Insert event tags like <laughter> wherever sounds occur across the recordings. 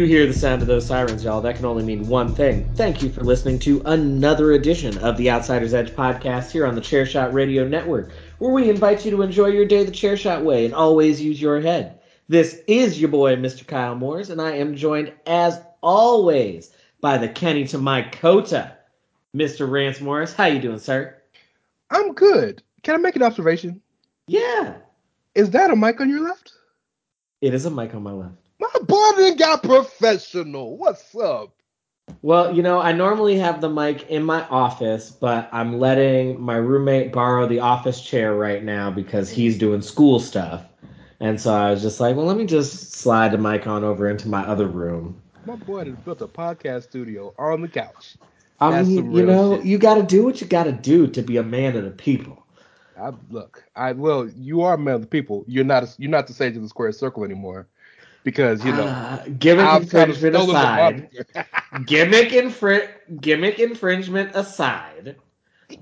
You hear the sound of those sirens, y'all. That can only mean one thing. Thank you for listening to another edition of the Outsider's Edge podcast here on the Chairshot Radio Network, where we invite you to enjoy your day the Chairshot way and always use your head. This is your boy, Mr. Kyle Moores, and I am joined, as always, by the Kenny to my Kota, Mr. Rance Morris. How you doing, sir? I'm good. Can I make an observation? Yeah, Is that a mic on your left? it is a mic on my left. My boy done got professional. What's up? Well, you know, I normally have the mic in my office, but I'm letting my roommate borrow the office chair right now because he's doing school stuff. And so I was just like, well, let me just slide the mic on over into my other room. My boy has built a podcast studio on the couch. I That's mean, you know, shit. you got to do what you got to do to be a man of the people. I look. I well, you are a man of the people. You're not. A, you're not the sage of the square circle anymore, because you know. Ah, gimmick I've infringement aside. <laughs> gimmick infri- gimmick infringement aside,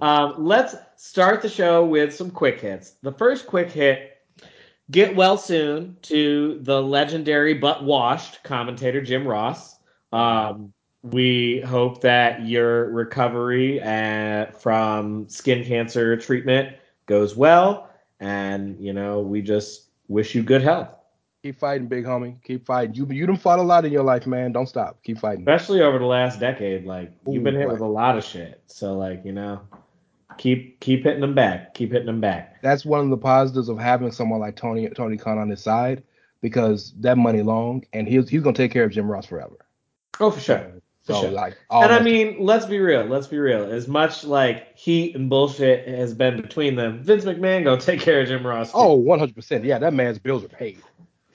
um, let's start the show with some quick hits. The first quick hit: get well soon to the legendary but washed commentator Jim Ross. Um, we hope that your recovery uh, from skin cancer treatment goes well, and you know we just wish you good health. Keep fighting, big homie. Keep fighting. You you done fought a lot in your life, man. Don't stop. Keep fighting. especially over the last decade like you've been hit boy. with a lot of shit so like you know keep keep hitting them back keep hitting them back That's one of the positives of having someone like Tony Tony Khan on his side, because that money long, and he's he's gonna take care of Jim Ross forever. oh for sure for So sure. like, and i mean let's be real let's be real as much like heat and bullshit has been between them vince mcmahon gonna take care of jim ross too. oh, 100 percent. Yeah, that man's bills are paid.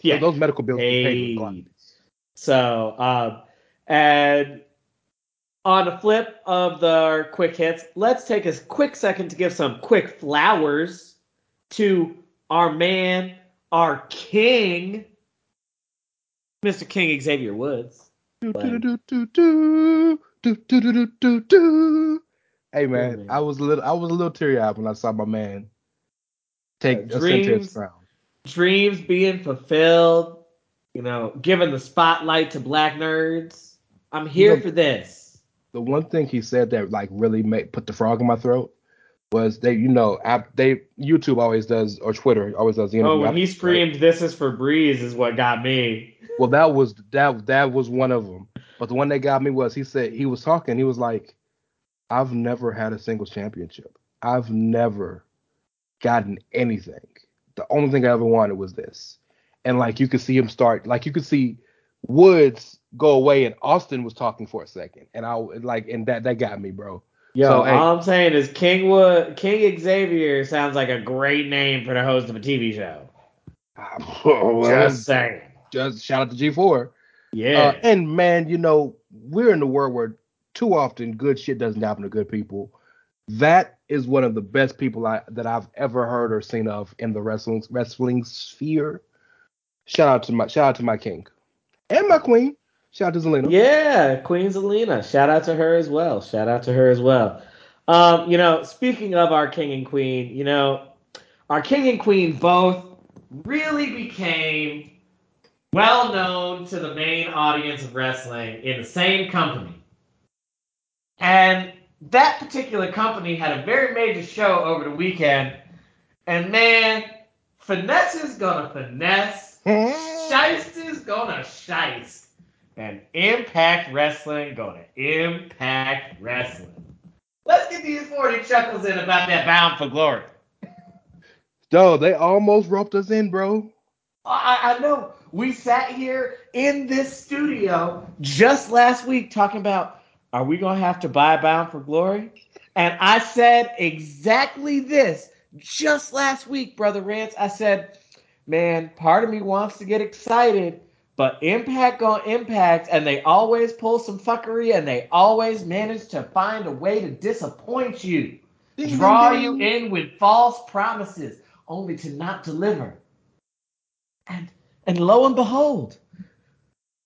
Yeah, those medical bills paid. paid so, um, and on a flip of the quick hits, let's take a quick second to give some quick flowers to our man, our king, Mr. King Xavier Woods. Hey man, I was a little I was a little teary eyed when I saw my man take a, a crown. Dreams being fulfilled, you know, giving the spotlight to black nerds. I'm here know- for this. The one thing he said that like really made put the frog in my throat was they you know app they YouTube always does or Twitter always does the Oh, interview when he after, right? screamed, "This is for Breeze," is what got me. Well, that was that that was one of them. But the one that got me was he said he was talking. He was like, "I've never had a singles championship. I've never gotten anything. The only thing I ever wanted was this." And like you could see him start, like you could see Woods go away, and Austin was talking for a second, and I like, and that that got me, bro. Yo, So, hey- all I'm saying is King Wood, King Xavier sounds like a great name for the host of a TV show. Well, Just saying. just shout out to G4. Yeah. Uh, and man, you know, we're in the world where too often good shit doesn't happen to good people. That is one of the best people I, that I've ever heard or seen of in the wrestling wrestling sphere. Shout out to my shout out to my king and my queen. Shout out to Zelina. yeah, Queen Zelina. Shout out to her as well. Shout out to her as well. Um, you know, speaking of our king and queen, you know, our king and queen both really became well known to the main audience of wrestling in the same company. And that particular company had a very major show over the weekend. And man, finesse is gonna finesse. <laughs> Shiest is gonna shiest. and Impact Wrestling to Impact Wrestling. Let's get these 40 chuckles in about that Bound for Glory. <laughs> Yo, they almost roped us in, bro. I, I know. We sat here in this studio just last week talking about are we going to have to buy Bound for Glory? And I said exactly this just last week, Brother Rance. I said, man, part of me wants to get excited, but Impact on Impact, and they always pull some fuckery and they always manage to find a way to disappoint you, draw you in with false promises, only to not deliver. And and lo and behold,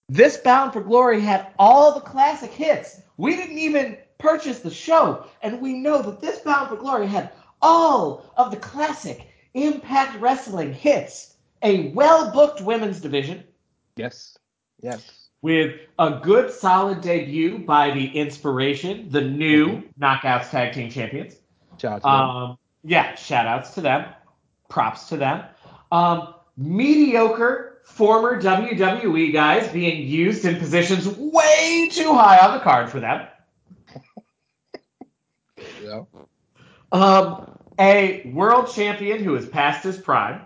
this Bound for Glory had all the classic hits. We didn't even purchase the show, and we know that this Bound for Glory had all of the classic Impact Wrestling hits. A well booked women's division Yes. Yes. with a good solid debut by the Inspiration, the new Knockouts Tag Team Champions. Shout out to them. Um, yeah, shout outs to them. Props to them. Um, mediocre former WWE guys being used in positions way too high on the card for them. yeah. Um, a world champion who is past his prime,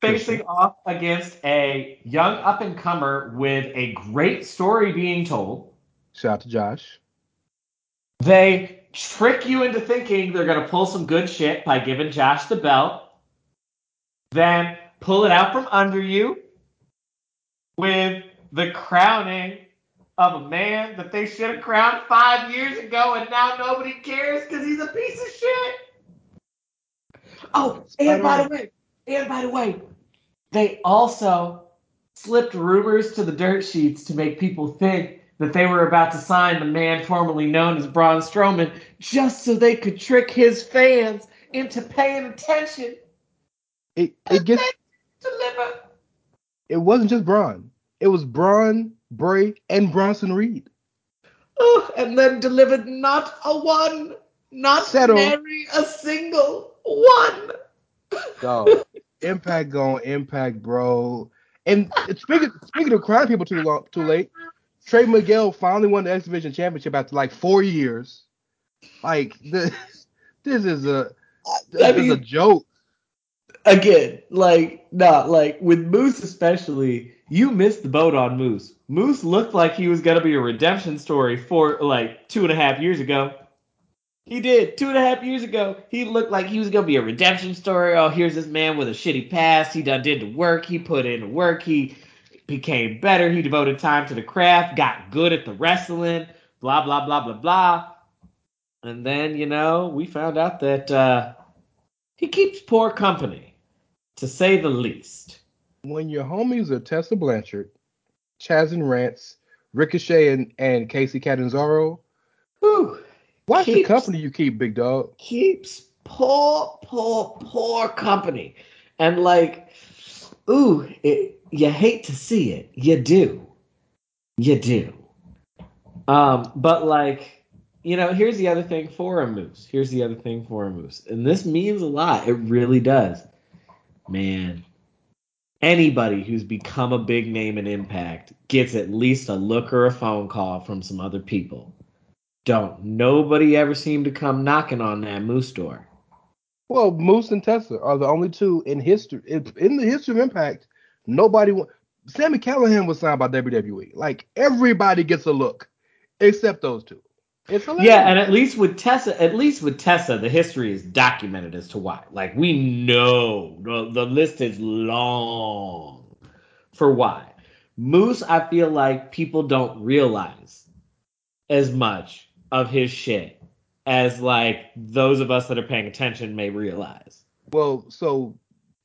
facing off against a young up and comer with a great story being told. Shout out to Josh. They trick you into thinking they're going to pull some good shit by giving Josh the belt, then pull it out from under you with the crowning of a man that they should have crowned five years ago, and now nobody cares because he's a piece of shit. Oh, and by the way, and by the way, they also slipped rumors to the dirt sheets to make people think that they were about to sign the man formerly known as Braun Strowman just so they could trick his fans into paying attention. It it gets Deliver. it wasn't just Braun. It was Braun, Bray, and Bronson Reed. Oh, and then delivered not a one, not Settle. nary a single one. Dog. <laughs> impact going impact, bro. And speaking speaking of crying people too long too late, Trey Miguel finally won the X Division Championship after like four years. Like <laughs> this, this is a this I is a joke. Again, like, not like with Moose especially, you missed the boat on Moose. Moose looked like he was gonna be a redemption story for like two and a half years ago. He did. Two and a half years ago, he looked like he was gonna be a redemption story. Oh, here's this man with a shitty past. He done did the work. He put in the work. He became better. He devoted time to the craft. Got good at the wrestling. Blah blah blah blah blah. And then you know we found out that uh, he keeps poor company, to say the least. When your homies are Tessa Blanchard, Chasyn Rance, Ricochet and, and Kacy Catanzaro, Whew. watch the Keeps- company you keep, big dog. keeps poor, poor, poor company. And like, ooh, it, you hate to see it. You do. You do. Um, but like, you know, here's the other thing for a moose. Here's the other thing for a moose. And this means a lot. It really does. Man, anybody who's become a big name in impact gets at least a look or a phone call from some other people. Don't nobody ever seem to come knocking on that moose door. Well, Moose and Tessa are the only two in history in, the history of Impact. Nobody. Sami Callihan was signed by WWE. Like everybody gets a look, except those two. It's hilarious. Yeah, and at least with Tessa, at least with Tessa, the history is documented as to why. Like we know the, the list is long for why. Moose, I feel like people don't realize as much of his shit as like those of us that are paying attention may realize. well, so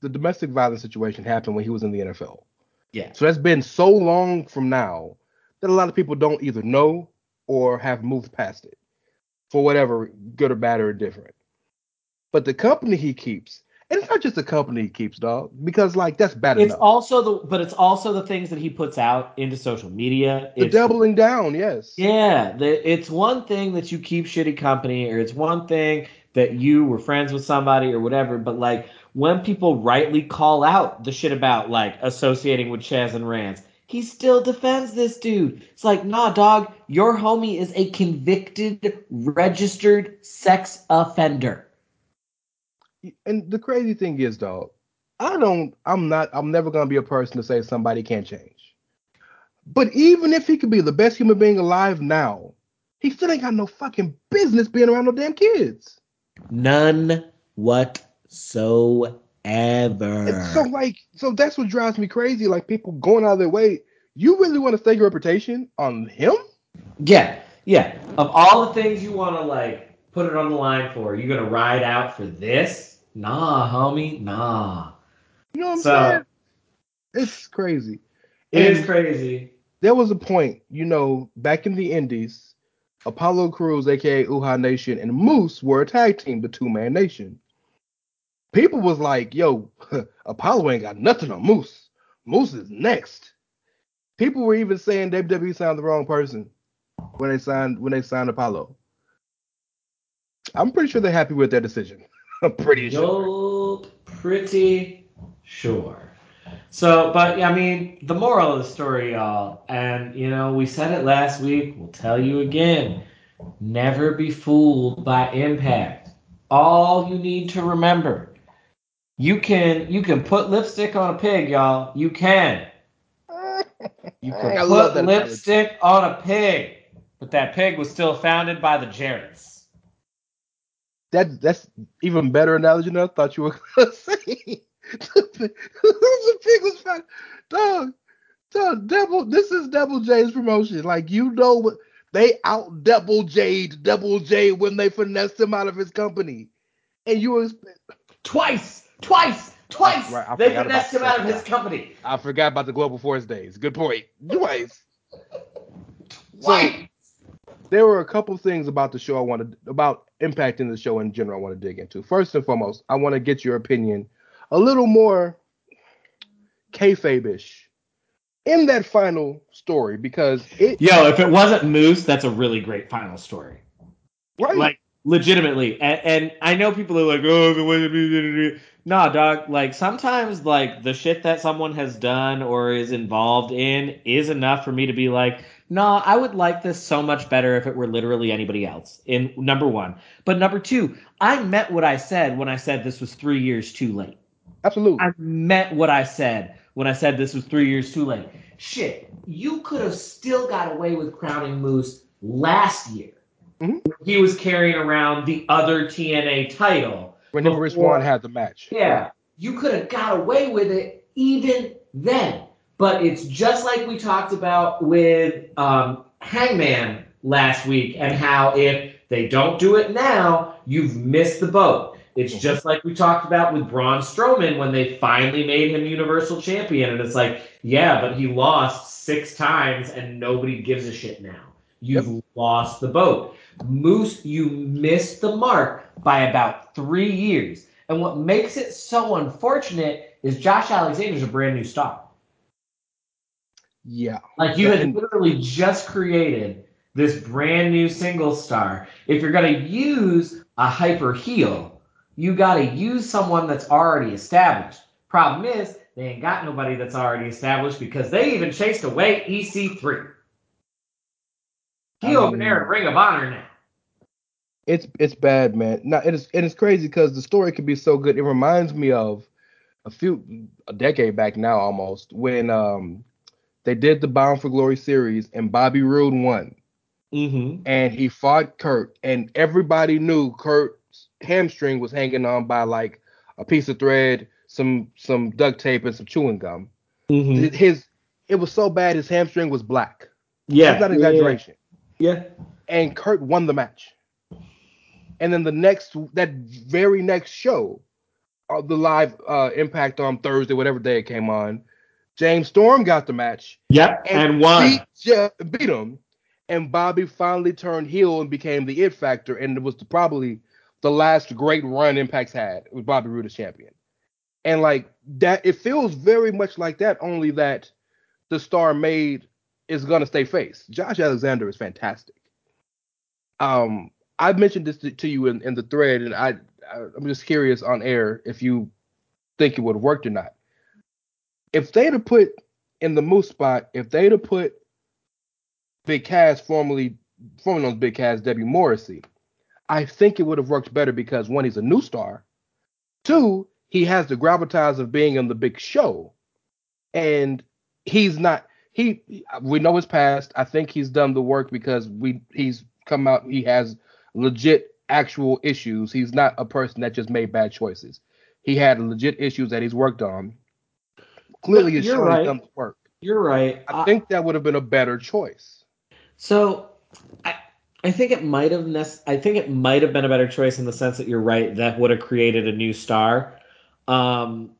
the domestic violence situation happened when he was in the NFL. Yeah. So that's been so long from now that a lot of people don't either know or have moved past it for whatever good or bad or different. But the company he keeps, and it's not just the company he keeps, dog, because like that's bad It's enough. also the but it's also the things that he puts out into social media. the It's doubling down, yes. Yeah, the, it's one thing that you keep shitty company, or it's one thing that you were friends with somebody or whatever. But like when people rightly call out the shit about like associating with Chasyn Rance, he still defends this dude. It's like, nah, dog, your homie is a convicted, registered sex offender. And the crazy thing is, dog, I don't, I'm not, I'm never gonna be a person to say somebody can't change. But even if he could be the best human being alive now, he still ain't got no fucking business being around no damn kids. None whatsoever. And so like, so that's what drives me crazy. Like people going out of their way. You really want to stake your reputation on him? Yeah, yeah. Of all the things you want to like put it on the line for, you're gonna ride out for this? Nah, homie, nah. You know what I'm So- saying? It's crazy. It is And crazy. There was a point, you know, back in the Indies, Apollo Crews, aka Uhaa Nation, and Moose were a tag team, the two man nation. People was like, yo, <laughs> Apollo ain't got nothing on Moose. Moose is next. People were even saying WWE signed the wrong person when they signed when they signed Apollo. I'm pretty sure they're happy with their decision. <laughs> I'm pretty sure. Yup, pretty sure. So, but I mean, the moral of the story, y'all, and you know, we said it last week, we'll tell you again never be fooled by impact. All you need to remember you can you can put lipstick on a pig, y'all. You can. You can <laughs> I put lipstick on a pig. But that pig was still founded by the Jarretts. That that's even better analogy than I thought you were <laughs> gonna say. the pig was fat. Dog, dog, double. This is Double J's promotion. Like you know what they out Double J'd Double J when they finessed him out of his company, and you expect. Twice, twice, twice. Right, I they forgot finessed about him out of his company. I forgot about the Global Force days. Good point. Twice. Twice. there were a couple things about the show I wanted about impacting the show in general I want to dig into. First and foremost, I want to get your opinion a little more kayfabe-ish in that final story because it Yo, if it wasn't Moose, that's a really great final story. right Like legitimately, and, and I know people are like, oh, the way. That Nah, dog. Like sometimes, like the shit that someone has done or is involved in is enough for me to be like, nah, I would like this so much better if it were literally anybody else. In number one, but number two, I meant what I said when I said this was three years too late. absolutely I meant what I said when I said this was three years too late. Shit, you could have still got away with crowning Moose last year. Mhm. He was carrying around the other TNA title. when him and Rich before- Swann had the match. Yeah, you could have got away with it even then. But it's just like we talked about with um, Hangman last week, and how if they don't do it now, you've missed the boat. It's Mhm. just like we talked about with Braun Strowman when they finally made him Universal Champion, and it's like, yeah, but he lost six times, and nobody gives a shit now. You've lost the boat. Moose, you missed the mark by about three years. And what makes it so unfortunate is Josh Alexander's a brand new star. Yeah. Like you had literally just created this brand new single star. If you're gonna use a hyper heel, you gotta use someone that's already established. Problem is, they ain't got nobody that's already established because they even chased away EC3. He I over there at Ring of Honor now. It's it's bad, man. Now it is it is crazy because the story could be so good. It reminds me of a few a decade back now almost when um they did the Bound for Glory series and Bobby Roode won Mm-hmm. and he fought Kurt and everybody knew Kurt's hamstring was hanging on by like a piece of thread, some some duct tape and some chewing gum. Mm-hmm. His it was so bad his hamstring was black. Yeah. That's not an exaggeration. Yeah. and Kurt won the match. And then the next, that very next show, uh, the live uh, Impact on Thursday, whatever day it came on, James Storm got the match Yep. And, won. beat, Jeff, beat him, and Bobby finally turned heel and became the It Factor, and it was the, probably the last great run Impact's had with Bobby Roode as champion. And like that, it feels very much like that, only that the star made is gonna stay face. Josh Alexander is fantastic. Um, I mentioned this to, you in, in the thread, and I, I I'm just curious on air if you think it would have worked or not. If they'd have put in the Moose spot, if they'd have put Big Cass, formerly formerly known as Big Cass, Debbie Morrissey, I think it would have worked better because one, he's a new star. Two, he has the gravitas of being on the big show, and he's not. He we know his past. I think he's done the work because we he's come out. He has legit actual issues. He's not a person that just made bad choices. He had legit issues that he's worked on. Clearly, it's showing right. some work. You're right. I think that would have been a better choice. So, I, I think it might have nec- I think it might have been a better choice in the sense that you're right. That would have created a new star. Um,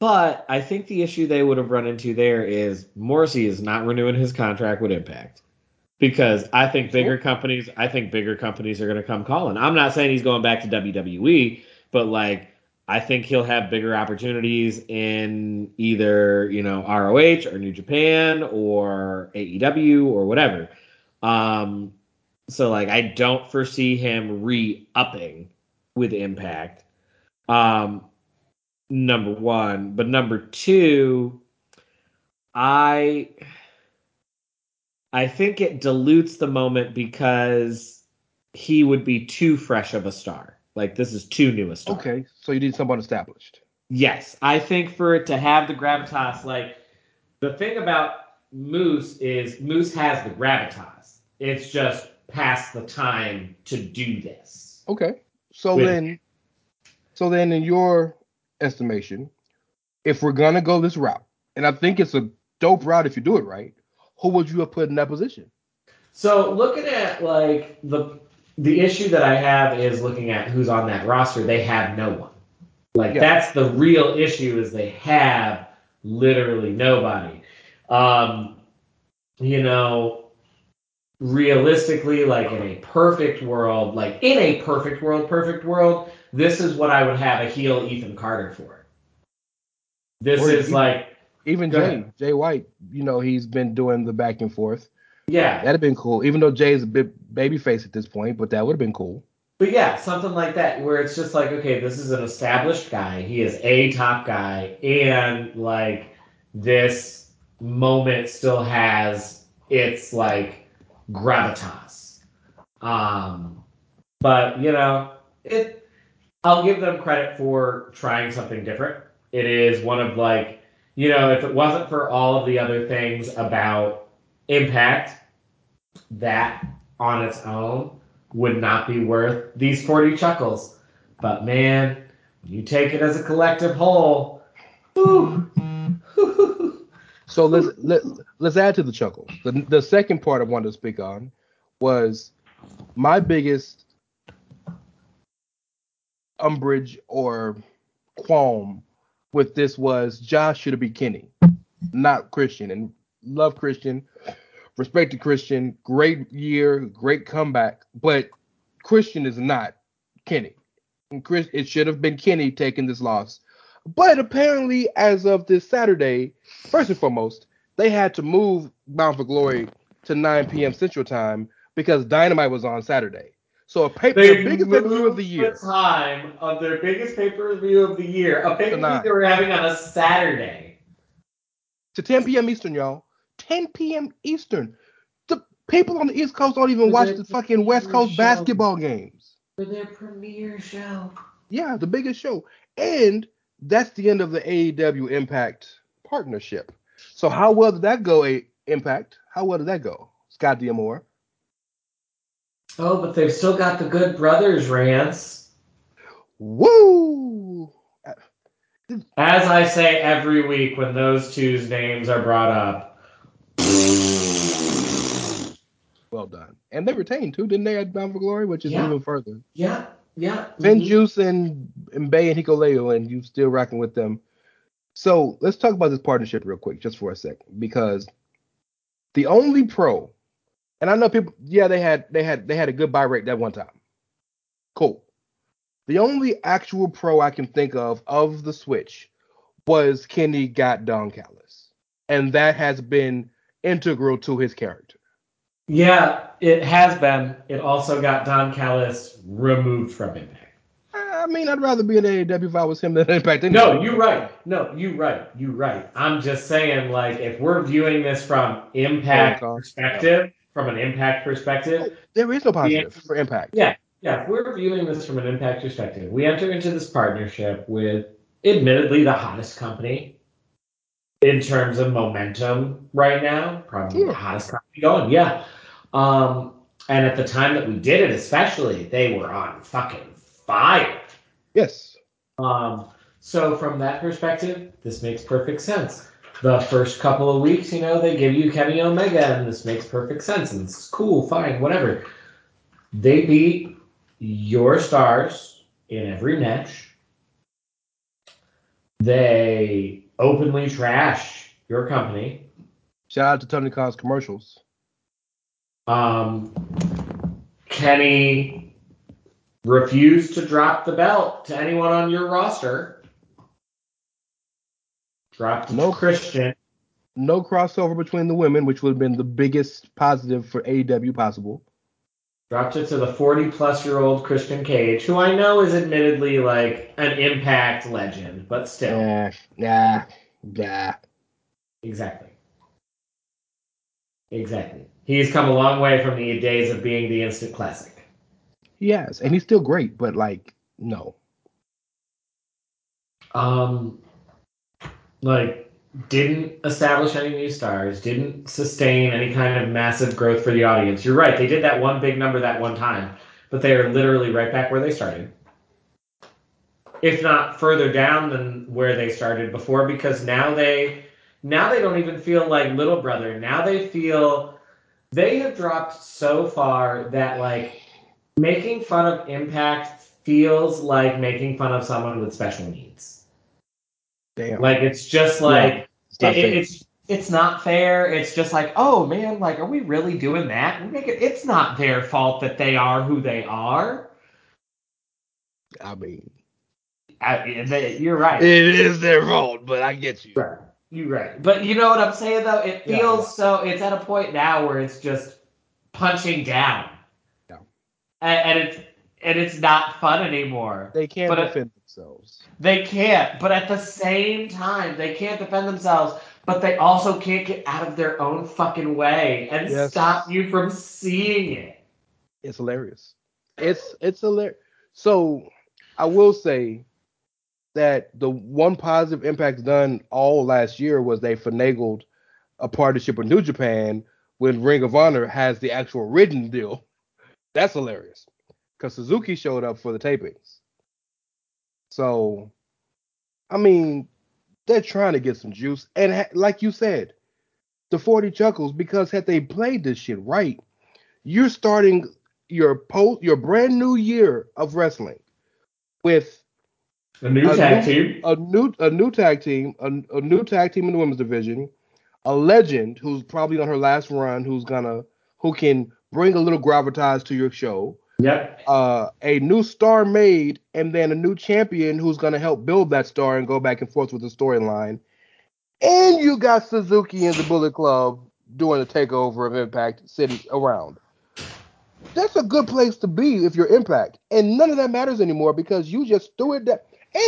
but I think the issue they would have run into there is Morrissey is not renewing his contract with Impact because I think bigger companies. I think bigger companies are going to come calling. I'm not saying he's going back to WWE, but like. I think he'll have bigger opportunities in either, you know, ROH or New Japan or AEW or whatever. Um, so like I don't foresee him re-upping with Impact. Um, number one, but number two, I I think it dilutes the moment because he would be too fresh of a star. Like this is too new a star. Okay, so you need someone established. Yes, I think for it to have the gravitas, like the thing about Moose is Moose has the gravitas. It's just past the time to do this. Okay, so With- then, so then, in your estimation, if we're gonna go this route, and I think it's a dope route if you do it right, who would you have put in that position? So looking at like the the issue that I have is looking at who's on that roster. They have no one. Like Yeah. that's the real issue is they have literally nobody. Um, you know, realistically, like in a perfect world, like in a perfect world, perfect world, this is what I would have a heel Ethan Carter for. This Or is even- like, Even Go Jay, ahead. Jay White, you know, he's been doing the back and forth. yeah, That'd have been cool. Even though Jay's a bit baby face at this point, but that would have been cool. But yeah, something like that, where it's just like, okay, this is an established guy. He is a top guy, and like this moment still has its like gravitas. Um, but you know, it. I'll give them credit for trying something different. It is one of like, you know, if it wasn't for all of the other things about Impact, that on its own would not be worth these 40 chuckles. But man, you take it as a collective whole. So let's let, let's add to the chuckle. The the second part I wanted to speak on was my biggest umbrage or qualm with this was Josh should have been Kenny, not Christian. And love Christian, respect to Christian, great year, great comeback, but Christian is not Kenny. And Chris, it should have been Kenny taking this loss. But apparently, as of this Saturday, first and foremost, they had to move Bound for Glory to 9 p.m. Central Time because Dynamite was on Saturday. So a paper, the biggest pay per view of the year. The time of their biggest pay per view of the year, a pay per view they were having on a Saturday. to 10 p.m. Eastern, y'all. 10 p.m. Eastern. The people on the East Coast don't even For watch the fucking West Coast show. basketball games. For their premiere show. Yeah, the biggest show. And that's the end of the AEW Impact partnership. So how well did that go, A- Impact? How well did that go? Scott D'Amore. Oh, but they've still got the Good Brothers Rance. Woo! As I say every week when those two's names are brought up. Well done. And they retained too, didn't they, at Bound for Glory, which is Yeah. even further. Yeah, yeah. Finn mhm. Juice and, and Bay and Hikuleo, and you still rocking with them. So let's talk about this partnership real quick, just for a second, because the only pro, and I know people, yeah, they had they had they had a good buy rate that one time. Cool. The only actual pro I can think of of the switch was Kenny got Don Callis, and that has been integral to his character. Yeah, it has been. It also got Don Callis removed from Impact. I mean, I'd rather be in AEW if I was him than <laughs> Impact. No, you're right. No, you're right. You're right. I'm just saying, like, if we're viewing this from impact Oh, perspective, from an impact perspective, there is no positive Yeah. for Impact. yeah, yeah, if we're viewing this from an impact perspective, we enter into this partnership with, admittedly, the hottest company in terms of momentum right now. Probably Yeah. the hottest company going. Yeah. Um, and at the time that we did it, especially, they were on fucking fire. Yes. Um, so from that perspective, this makes perfect sense. The first couple of weeks, you know, they give you Kenny Omega, and this makes perfect sense, and it's cool, fine, whatever. They beat your stars in every match. They openly trash your company. Shout out to Tony Khan's commercials. Um, Kenny refused to drop the belt to anyone on your roster. Dropped No. Christian. No crossover between the women, which would have been the biggest positive for AEW possible. Dropped it to the 40 plus year old Christian Cage, who I know is admittedly like an impact legend, but still. Nah, nah, nah. Exactly. Exactly. He's come a long way from the days of being the instant classic. He has, and he's still great, but like, no. Um, like didn't establish any new stars, didn't sustain any kind of massive growth for the audience. You're right, they did that one big number that one time, but they are literally right back where they started. If not further down than where they started before, because now they now they don't even feel like little brother. Now they feel they have dropped so far that like making fun of impact feels like making fun of someone with special needs. Damn. Like it's just like it's not it- it- it's it's not fair. It's just like, oh man, like are we really doing that? We make it. It's not their fault that they are who they are. I mean, I, they, you're right. it is their fault, but I get you. Right. You're right. But you know what I'm saying though? It Yeah, feels yeah. so. It's at a point now where it's just punching down. Yeah. And, and it's and it's not fun anymore. They can't But, defend themselves. They can't, but at the same time, they can't defend themselves, but they also can't get out of their own fucking way and Yes. stop you from seeing it. It's hilarious. It's it's hilarious. So I will say that the one positive impact done all last year was they finagled a partnership with New Japan when Ring of Honor has the actual written deal. That's hilarious because Suzuki showed up for the tapings. So, I mean, they're trying to get some juice, and ha- like you said, the 40 chuckles because had they played this shit right, you're starting your post your brand new year of wrestling with A new A tag new- team. a new a new tag team, a, a new tag team in the women's division, a legend who's probably on her last run, who's gonna who can bring a little gravitas to your show, Yep. uh, a new star made, and then a new champion who's gonna help build that star and go back and forth with the storyline. And you got Suzuki and the Bullet Club doing the takeover of Impact sitting around. That's a good place to be if you're Impact. And none of that matters anymore because you just threw it down.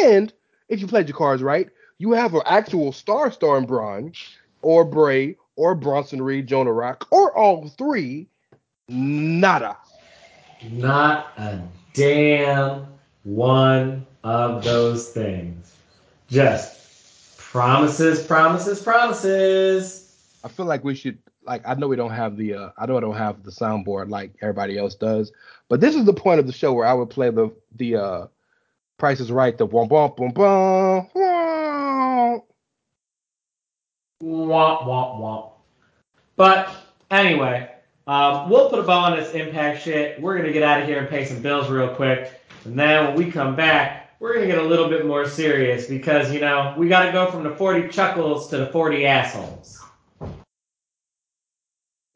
And if you played your cards right, you have an actual star star in Braun, or Bray, or Bronson Reed, Jonah Rock, or all three. Nada. Not a damn one of those things. Just promises, promises, promises. I feel like we should like I know we don't have the uh I know I don't have the soundboard like everybody else does, but this is the point of the show where I would play the the uh Price is Right, the boom boom boom boom. Womp, womp, womp. But anyway, um, we'll put a bow on this impact shit. We're gonna get out of here and pay some bills real quick, and then when we come back, we're gonna get a little bit more serious because you know we gotta go from the 40 chuckles to the 40 assholes.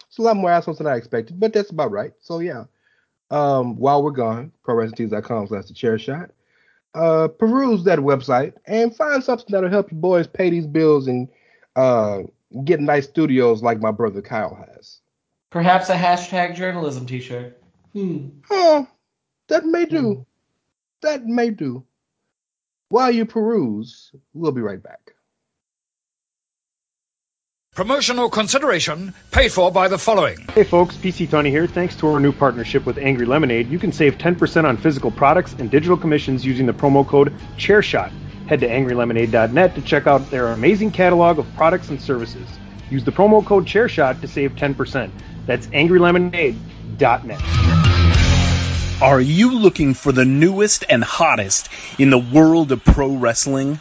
It's a lot more assholes than I expected, but that's about right. So yeah. Um, while we're gone, prowrestlingtees.com slash the chair shot. Uh, peruse that website and find something that'll help you boys pay these bills and uh get nice studios like my brother Kyle has. Perhaps a hashtag journalism T-shirt. Hmm. Huh, that may do. that may do. While you peruse, we'll be right back. Promotional consideration paid for by the following. Hey folks, PC Tony here. Thanks to our new partnership with Angry Lemonade, you can save 10% on physical products and digital commissions using the promo code ChairShot. Head to angrylemonade.net to check out their amazing catalog of products and services. Use the promo code ChairShot to save 10%. That's angrylemonade.net. Are you looking for the newest and hottest in the world of pro wrestling?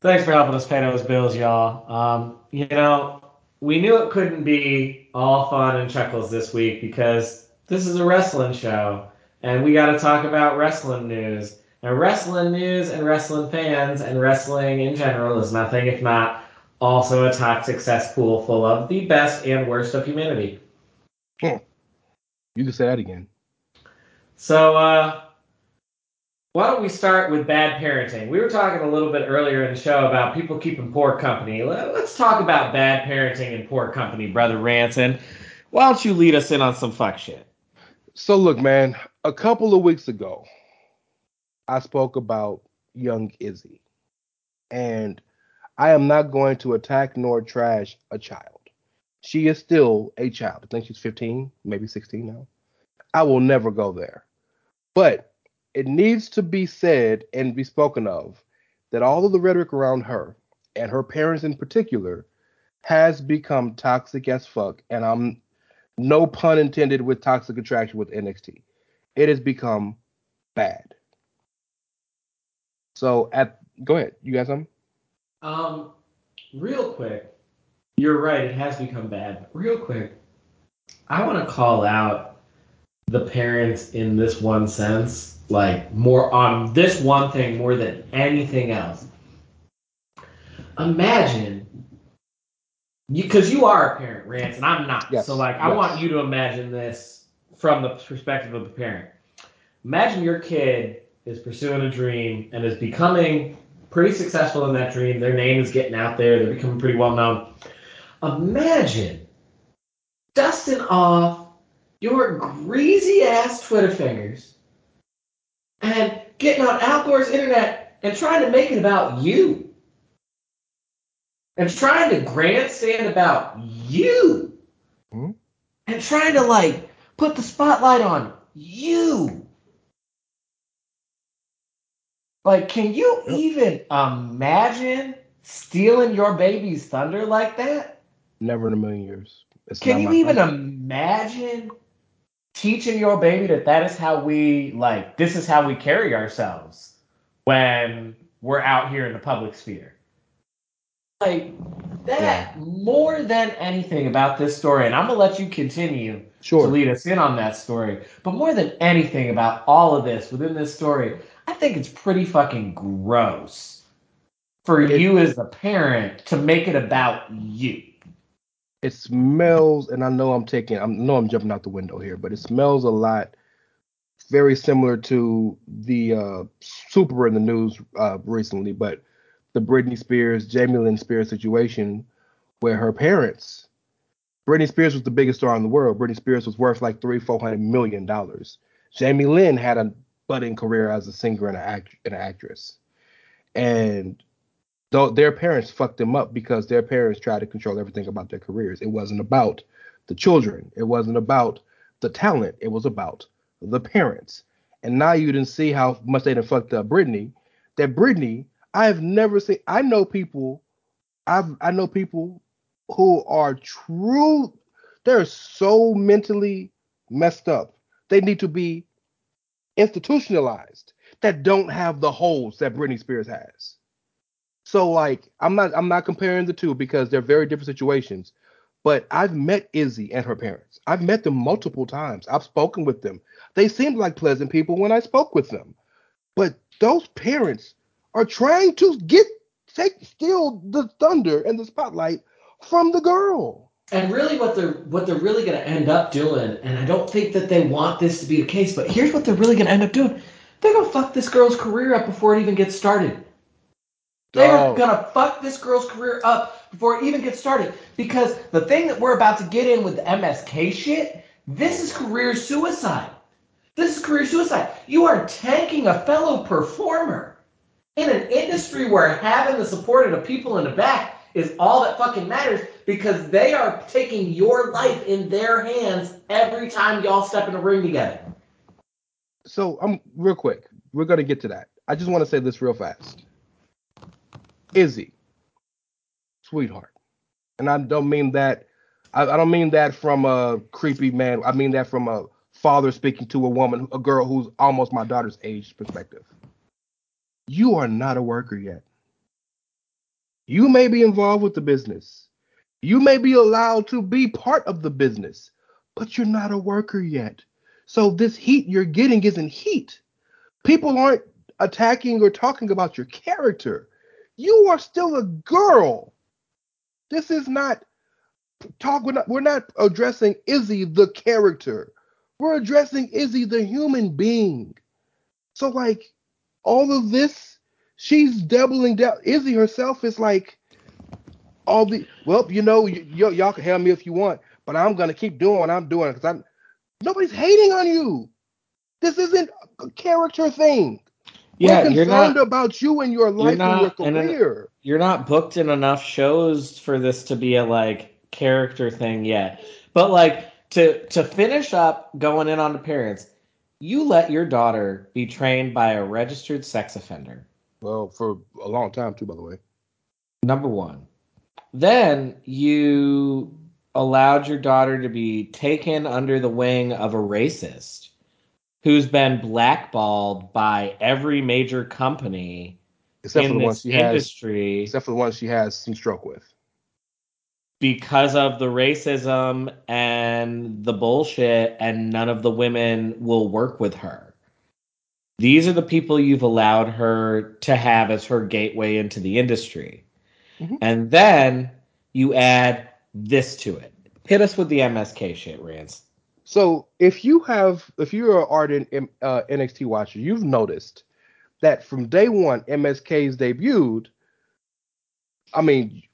Thanks for helping us pay those bills, y'all. Um, you know, we knew it couldn't be all fun and chuckles this week because this is a wrestling show, and we got to talk about wrestling news. And wrestling news and wrestling fans and wrestling in general is nothing if not also a toxic cesspool full of the best and worst of humanity. Hmm. You can say that again. So, uh, why don't we start with bad parenting? We were talking a little bit earlier in the show about people keeping poor company. Let's talk about bad parenting and poor company, brother Ranson. Why don't you lead us in on some fuck shit? So look, man, a couple of weeks ago, I spoke about young Izzy. And I am not going to attack nor trash a child. She is still a child. I think she's 15, maybe 16 now. I will never go there. But it needs to be said and be spoken of that all of the rhetoric around her and her parents in particular has become toxic as fuck. And I'm no pun intended with toxic attraction with NXT. It has become bad. So at go ahead, you got something? Um, real quick, you're right. It has become bad. Real quick, I want to call out the parents in this one sense, like more on this one thing more than anything else. Imagine, because you, you, are a parent, Rance, and I'm not. Yes, so, like, yes. I want you to imagine this from the perspective of the parent. Imagine your kid is pursuing a dream and is becoming pretty successful in that dream. Their name is getting out there. They're becoming pretty well known. Imagine dusting off your greasy ass Twitter fingers and getting on Al Gore's internet and trying to make it about you. And trying to grandstand about you. Hmm? And trying to like put the spotlight on you. Like, can you even imagine stealing your baby's thunder like that? Never in a million years. It's Can you even fault. imagine teaching your baby that that is how we like this is how we carry ourselves when we're out here in the public sphere? Like that more than anything about this story, and I'm gonna let you continue Sure. to lead us in on that story. But more than anything about all of this within this story, I think it's pretty fucking gross for It- you as a parent to make it about you. It smells, and I know I'm taking, I know I'm jumping out the window here, but it smells a lot very similar to the uh, super in the news uh, recently, but the Britney Spears, Jamie Lynn Spears situation, where her parents, Britney Spears was the biggest star in the world. Britney Spears was worth like three, four hundred million dollars. Jamie Lynn had a budding career as a singer and an, act- and an actress, and though their parents fucked them up because their parents tried to control everything about their careers. It wasn't about the children. It wasn't about the talent. It was about the parents. And now you didn't see how much they done fucked up Britney. That Britney, I have never seen. I know people. I've I know people who are true, they're so mentally messed up. They need to be institutionalized that don't have the holes that Britney Spears has. So like I'm not I'm not comparing the two because they're very different situations. But I've met Izzy and her parents. I've met them multiple times. I've spoken with them. They seemed like pleasant people when I spoke with them. But those parents are trying to get take steal the thunder and the spotlight from the girl. And really, what they're what they're really to end up doing, and I don't think that they want this to be the case, but here's what they're really to end up doing: they're to fuck this girl's career up before it even gets started. They're Oh. going to fuck this girl's career up before it even gets started because the thing that we're about to get in with the MSK shit, this is career suicide. This is career suicide. You are tanking a fellow performer in an industry where having the support of the people in the back is all that fucking matters because they are taking your life in their hands every time y'all step in a ring together. So I'm real quick. We're gonna get to that. I just want to say this real fast. Izzy, sweetheart, and I don't mean that. I, I don't mean that from a creepy man. I mean that from a father speaking to a woman, a girl who's almost my daughter's age perspective. You are not a worker yet. You may be involved with the business. You may be allowed to be part of the business, but you're not a worker yet. So this heat you're getting isn't heat. People aren't attacking or talking about your character. You are still a girl. This is not talk. We're not, we're not addressing Izzy the character. We're addressing Izzy the human being. So like all of this, she's doubling down. Izzy herself is like all the well, you know, y- y- y'all can help me if you want, but I'm gonna keep doing what I'm doing because I'm nobody's hating on you. This isn't a character thing. Yeah, We're you're concerned not about you and your life and not your in an- career. you're not booked in enough shows for this to be a like character thing yet. But like to to finish up going in on the parents, you let your daughter be trained by a registered sex offender. Well, for a long time too, by the way. Number one. Then you allowed your daughter to be taken under the wing of a racist who's been blackballed by every major company Except for in the ones she has, industry except for the ones she has some stroke with. because of the racism and the bullshit, and none of the women will work with her. These are the people you've allowed her to have as her gateway into the industry. Mhm. And then you add this to it. Hit us with the MSK shit, Rance. So if you have, if you're an ardent uh, NXT watcher, you've noticed that from day one, MSK's debuted. I mean,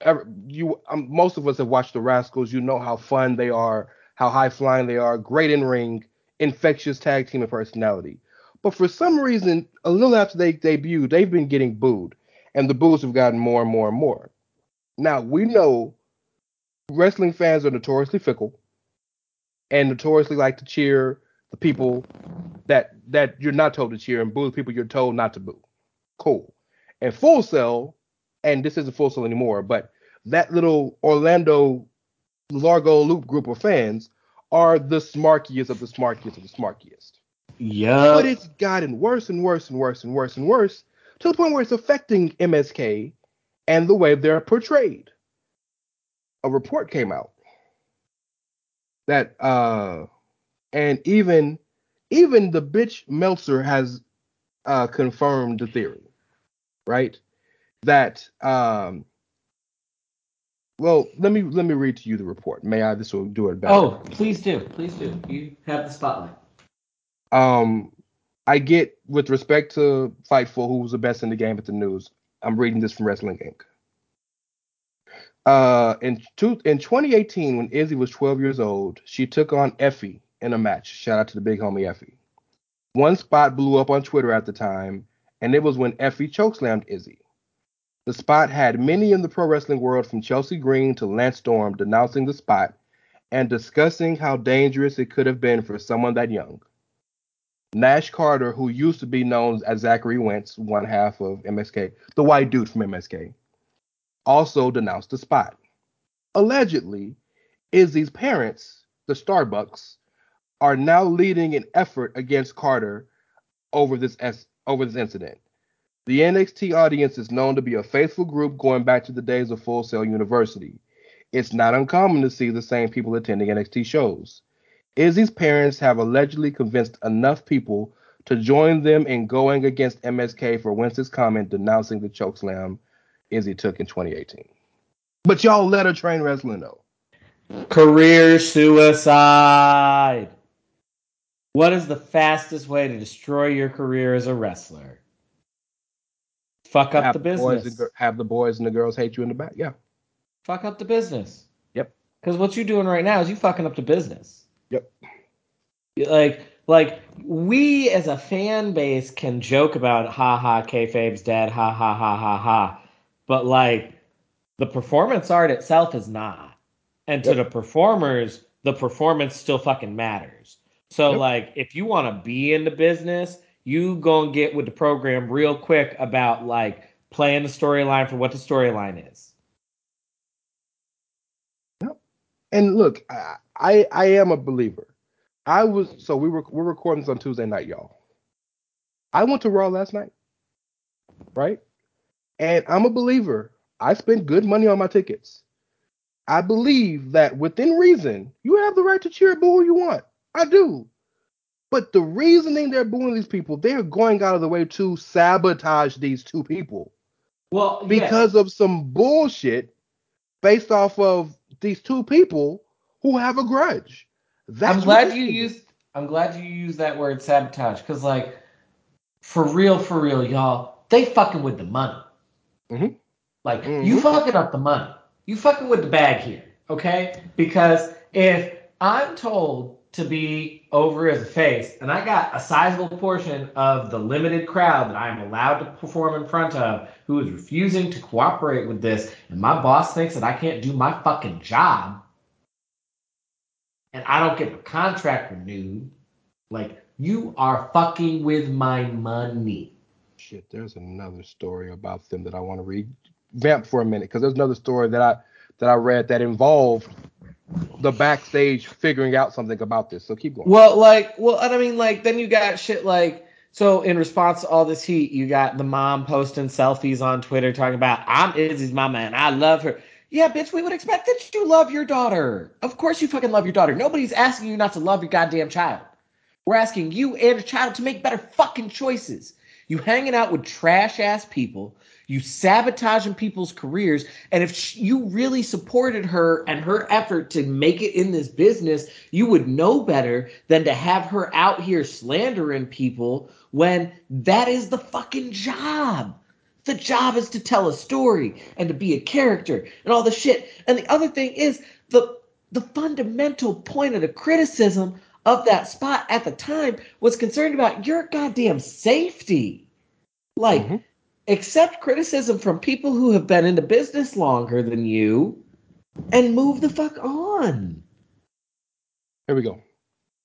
you um, most of us have watched the Rascalz. You know how fun they are, how high flying they are, great in ring, infectious tag team and personality. But for some reason, a little after they debuted, they've been getting booed, and the boos have gotten more and more and more. Now we know wrestling fans are notoriously fickle and notoriously like to cheer the people that that you're not told to cheer and boo the people you're told not to boo. Cool. And Full Sail, and this isn't Full Sail anymore, but that little Orlando Largo Loop group of fans are the smarkiest of the smarkiest of the smarkiest. Yeah. But it's gotten worse and worse and worse and worse and worse to the point where it's affecting MSK and the way they're portrayed. A report came out that uh and even even the bitch Meltzer has uh confirmed the theory, right? That um well, let me let me read to you the report. May I? This will do it better. Oh, please do. Please do. You have the spotlight. Um, I get with respect to Fightful, who was the best in the game at the news. I'm reading this from Wrestling Inc. Uh, in two, in 2018, when Izzy was 12 years old, she took on Effy in a match. Shout out to the big homie Effy. One spot blew up on Twitter at the time, and it was when Effy chokeslammed Izzy. The spot had many in the pro wrestling world, from Chelsea Green to Lance Storm, denouncing the spot and discussing how dangerous it could have been for someone that young. Nash Carter, who used to be known as Zachary Wentz, one half of MSK, the white dude from MSK, also denounced the spot. allegedly, Izzy's parents, the Starbucks, are now leading an effort against Carter over this over this incident. The NXT audience is known to be a faithful group going back to the days of Full Sail University. It's not uncommon to see the same people attending NXT shows. Izzy's parents have allegedly convinced enough people to join them in going against MSK for Wentz's comment denouncing the chokeslam Izzy took in 2018. But y'all let her train wrestling though. Career suicide. What is the fastest way to destroy your career as a wrestler? Fuck up have the boys and business. have the boys and the girls hate you in the back. Yeah. Fuck up the business. Yep. Because what you're doing right now is you fucking up the business. Yep. Like, like we as a fan base can joke about ha ha kayfabe's dead, ha ha ha ha ha, but like the performance art itself is not, and to the performers, the performance still fucking matters. So Yep. like, if you want to be in the business, you gonna get with the program real quick about like playing the storyline for what the storyline is. Yep. And look, I, I I am a believer. I was so we were we're recording this on Tuesday night, y'all. I went to Raw last night, right? And I'm a believer. I spend good money on my tickets. I believe that within reason, you have the right to cheer boo who you want. I do. But the reasoning they're booing these people, they're going out of the way to sabotage these two people Well, yeah. because of some bullshit based off of these two people who have a grudge. That's I'm glad you used. I'm glad you used that word sabotage because, like, for real, for real, y'all, they fucking with the money. Mhm. Like, Mhm. you fucking up the money. You fucking with the bag here, okay? Because if I'm told to be over as a face, and I got a sizable portion of the limited crowd that I am allowed to perform in front of who is refusing to cooperate with this, and my boss thinks that I can't do my fucking job, and I don't get my contract renewed, like you are fucking with my money. Shit, there's another story about them that I want to read. Vamp for a minute, because there's another story that I that I read that involved the backstage figuring out something about this. So keep going. Well, like, well, and I mean, like, then you got shit like, so in response to all this heat, you got the mom posting selfies on Twitter talking about, I'm Izzy's mama and I love her. Yeah, bitch, we would expect that you love your daughter. Of course you fucking love your daughter. Nobody's asking you not to love your goddamn child. We're asking you and your child to make better fucking choices. You hanging out with trash ass people, you sabotaging people's careers, and if sh- you really supported her and her effort to make it in this business, you would know better than to have her out here slandering people when that is the fucking job. The job is to tell a story and to be a character and all the shit. And the other thing is the the fundamental point of the criticism of that spot at the time was concerned about your goddamn safety. Like, Mhm. accept criticism from people who have been in the business longer than you and move the fuck on. Here we go.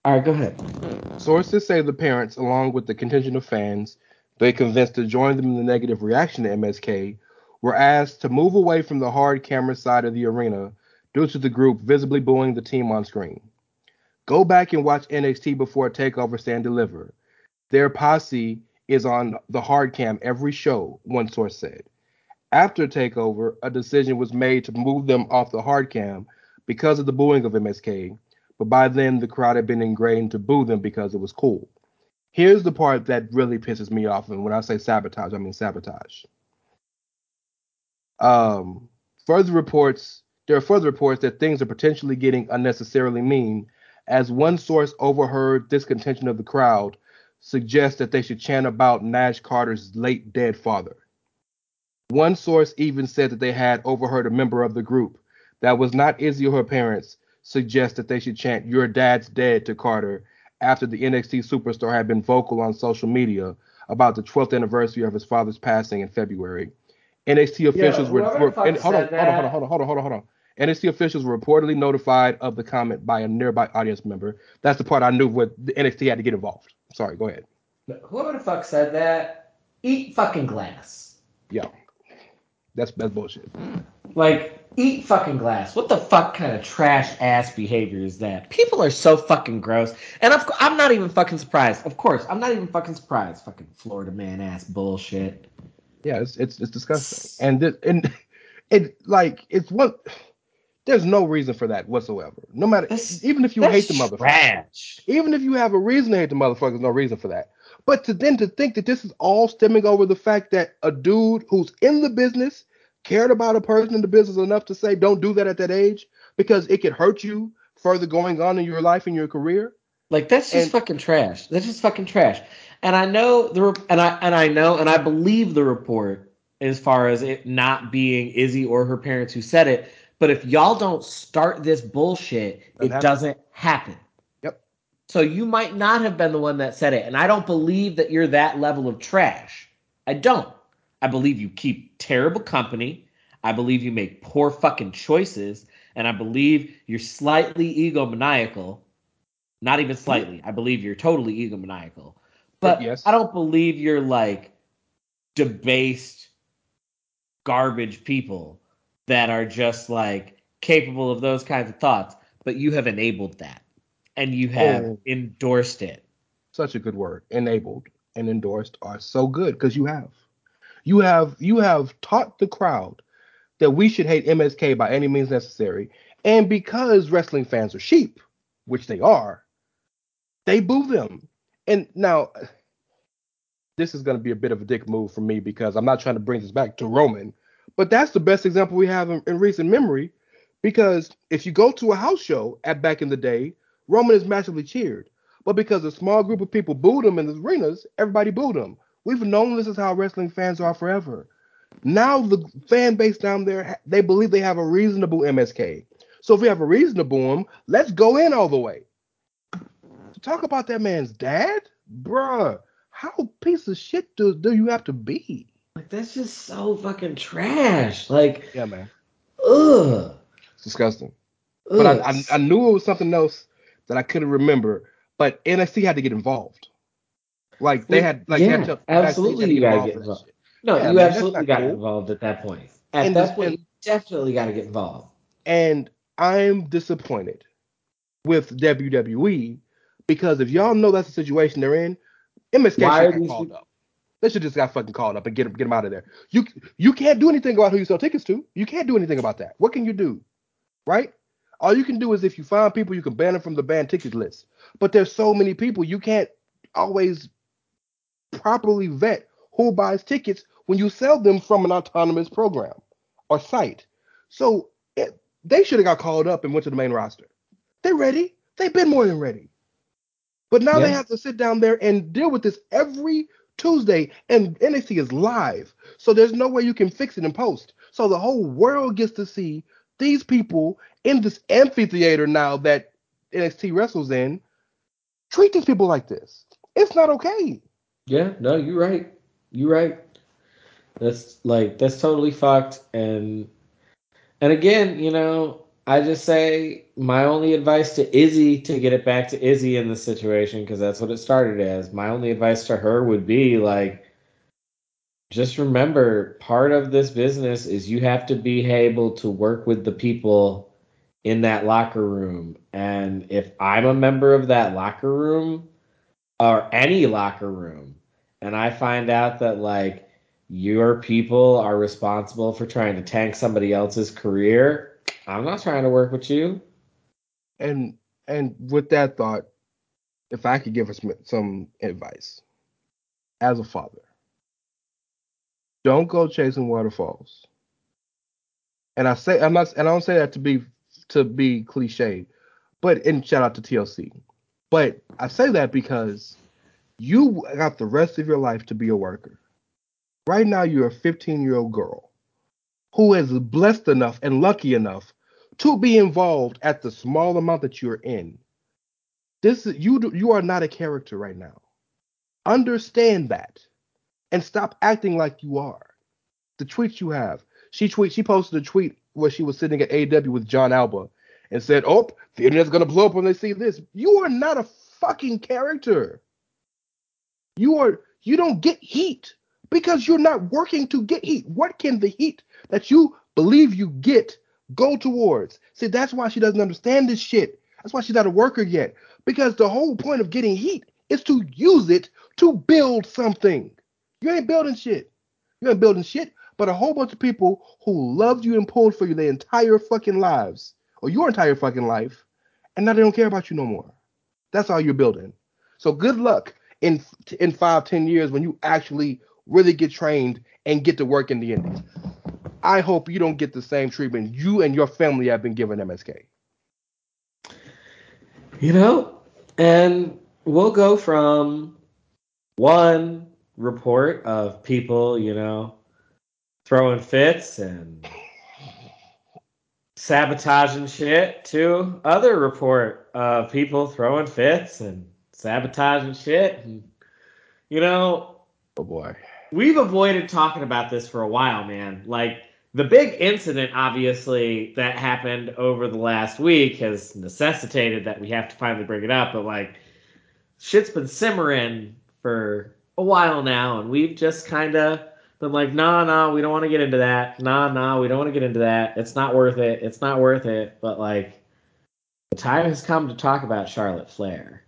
All right, go ahead. Sources say the parents, along with the contingent of fans they convinced to join them in the negative reaction to MSK, were asked to move away from the hard camera side of the arena due to the group visibly booing the team on screen. Go back and watch NXT before Takeover Stand Deliver. Their posse is on the hard cam every show, one source said. After Takeover, a decision was made to move them off the hard cam because of the booing of MSK, but by then the crowd had been ingrained to boo them because it was cool. Here's the part that really pisses me off, and when I say sabotage, I mean sabotage. Um, further reports, there are further reports that things are potentially getting unnecessarily mean, as one source overheard this contention of the crowd suggest that they should chant about Nash Carter's late dead father. One source even said that they had overheard a member of the group that was not Izzy or her parents suggest that they should chant "Your dad's dead" to Carter after the NXT superstar had been vocal on social media about the 12th anniversary of his father's passing in February. NXT officials were, were and- hold, on, hold on, hold on, hold on, hold on, hold on, hold on. NXT officials were reportedly notified of the comment by a nearby audience member. That's the part I knew what the NXT had to get involved. Sorry, go ahead. Whoever the fuck said that, eat fucking glass. Yeah. That's that's bullshit. Like, eat fucking glass. What the fuck kind of trash ass behavior is that? People are so fucking gross. And of, I'm not even fucking surprised. Of course, I'm not even fucking surprised. Fucking Florida man ass bullshit. Yeah, it's it's, it's disgusting. And this, and <laughs> it like it's one. There's no reason for that whatsoever. No matter, That's- even if you hate the motherfucker, trash. even if you have a reason to hate the motherfucker, there's no reason for that. But to then to think that this is all stemming over the fact that a dude who's in the business cared about a person in the business enough to say don't do that at that age because it could hurt you further going on in your life and your career. Like that's just And- fucking trash. That's just fucking trash. And I know the and I and I know and I believe the report as far as it not being Izzy or her parents who said it. But if y'all don't start this bullshit, Doesn't it happen. doesn't happen. Yep. So you might not have been the one that said it, and I don't believe that you're that level of trash. I don't. I believe you keep terrible company. I believe you make poor fucking choices, and I believe you're slightly egomaniacal. Not even slightly. I believe you're totally egomaniacal. But Yes. I don't believe you're like debased garbage people that are just like capable of those kinds of thoughts. But you have enabled that and you have Oh. endorsed it. such a good word enabled and endorsed are so good because you have you have you have taught the crowd that we should hate msk by any means necessary and because wrestling fans are sheep which they are they boo them and now this is going to be a bit of a dick move for me because i'm not trying to bring this back to roman but that's the best example we have in, in recent memory because if you go to a house show at back in the day roman is massively cheered but because a small group of people booed him in the arenas, everybody booed him. We've known this is how wrestling fans are forever. Now the fan base down there, they believe they have a reasonable MSK. So if we have a reasonable him, let's go in all the way. Talk about that man's dad, bruh, how piece of shit do, do you have to be? Like that's just so fucking trash. Like, Yeah, man, ugh. it's disgusting. But I, I, I knew it was something else that I couldn't remember. But NXT had to get involved. Like they had, like they Yeah, had to, absolutely you gotta get involved. No, Yeah, you man, absolutely got cool. involved at that point. At And that this- point, and- you definitely got to get involved. And I'm disappointed with WWE because if y'all know that's the situation they're in, MSK Why should are have these called people- up. They should just got fucking called up and get them get them out of there. You you can't do anything about who you sell tickets to. You can't do anything about that. What can you do? Right? All you can do is if you find people, you can ban them from the banned ticket list. But there's so many people, you can't always properly vet who buys tickets when you sell them from an autonomous program or site. So it, they should have got called up and went to the main roster. They're ready. They've been more than ready. But now they have to sit down there and deal with this every Tuesday, and NXT is live. So there's no way you can fix it in post. So the whole world gets to see these people in this amphitheater now that NXT wrestles in treat these people like this. It's not okay. Yeah, no, you're right. You're right. That's like that's totally fucked. And and again, you know, I just say my only advice to Izzy to get it back to Izzy in this situation because that's what it started as. My only advice to her would be like, just remember, part of this business is you have to be able to work with the people in that locker room. And if I'm a member of that locker room or any locker room, and I find out that like your people are responsible for trying to tank somebody else's career, I'm not trying to work with you. And and with that thought, if I could give us some, advice as a father, don't go chasing waterfalls. And I say I'm not and I don't say that to be to be cliche, but and shout out to TLC. But I say that because you got the rest of your life to be a worker. Right now you're a 15 year old girl who is blessed enough and lucky enough to be involved at the small amount that you're in. This is you you are not a character right now. Understand that and stop acting like you are. The tweets you have. She tweet she posted a tweet where she was sitting at AEW with Jon Alba and said, "Oh, the internet's gonna blow up when they see this." You are not a fucking character. You are you don't get heat Because you're not working to get heat. What can the heat that you believe you get go towards? See, that's why she doesn't understand this shit. That's why she's not a worker yet. Because the whole point of getting heat is to use it to build something. You ain't building shit. You ain't building shit, but a whole bunch of people who loved you and pulled for you their entire fucking lives, or your entire fucking life, and now they don't care about you no more. That's all you're building. So good luck in in five, ten years when you actually really get trained and get to work in the Indies. I hope you don't get the same treatment you and your family have been given MSK. You know, and we'll go from one report of people, you know, throwing fits and <laughs> sabotaging shit to other report of people throwing fits and sabotaging shit and you know Oh boy. we've avoided talking about this for a while, man. Like the big incident, obviously, that happened over the last week has necessitated that we have to finally bring it up. But like, shit's been simmering for a while now, and we've just kind of been like, nah, nah, we don't want to get into that. Nah, nah, we don't want to get into that. It's not worth it. It's not worth it. But like, the time has come to talk about Charlotte Flair.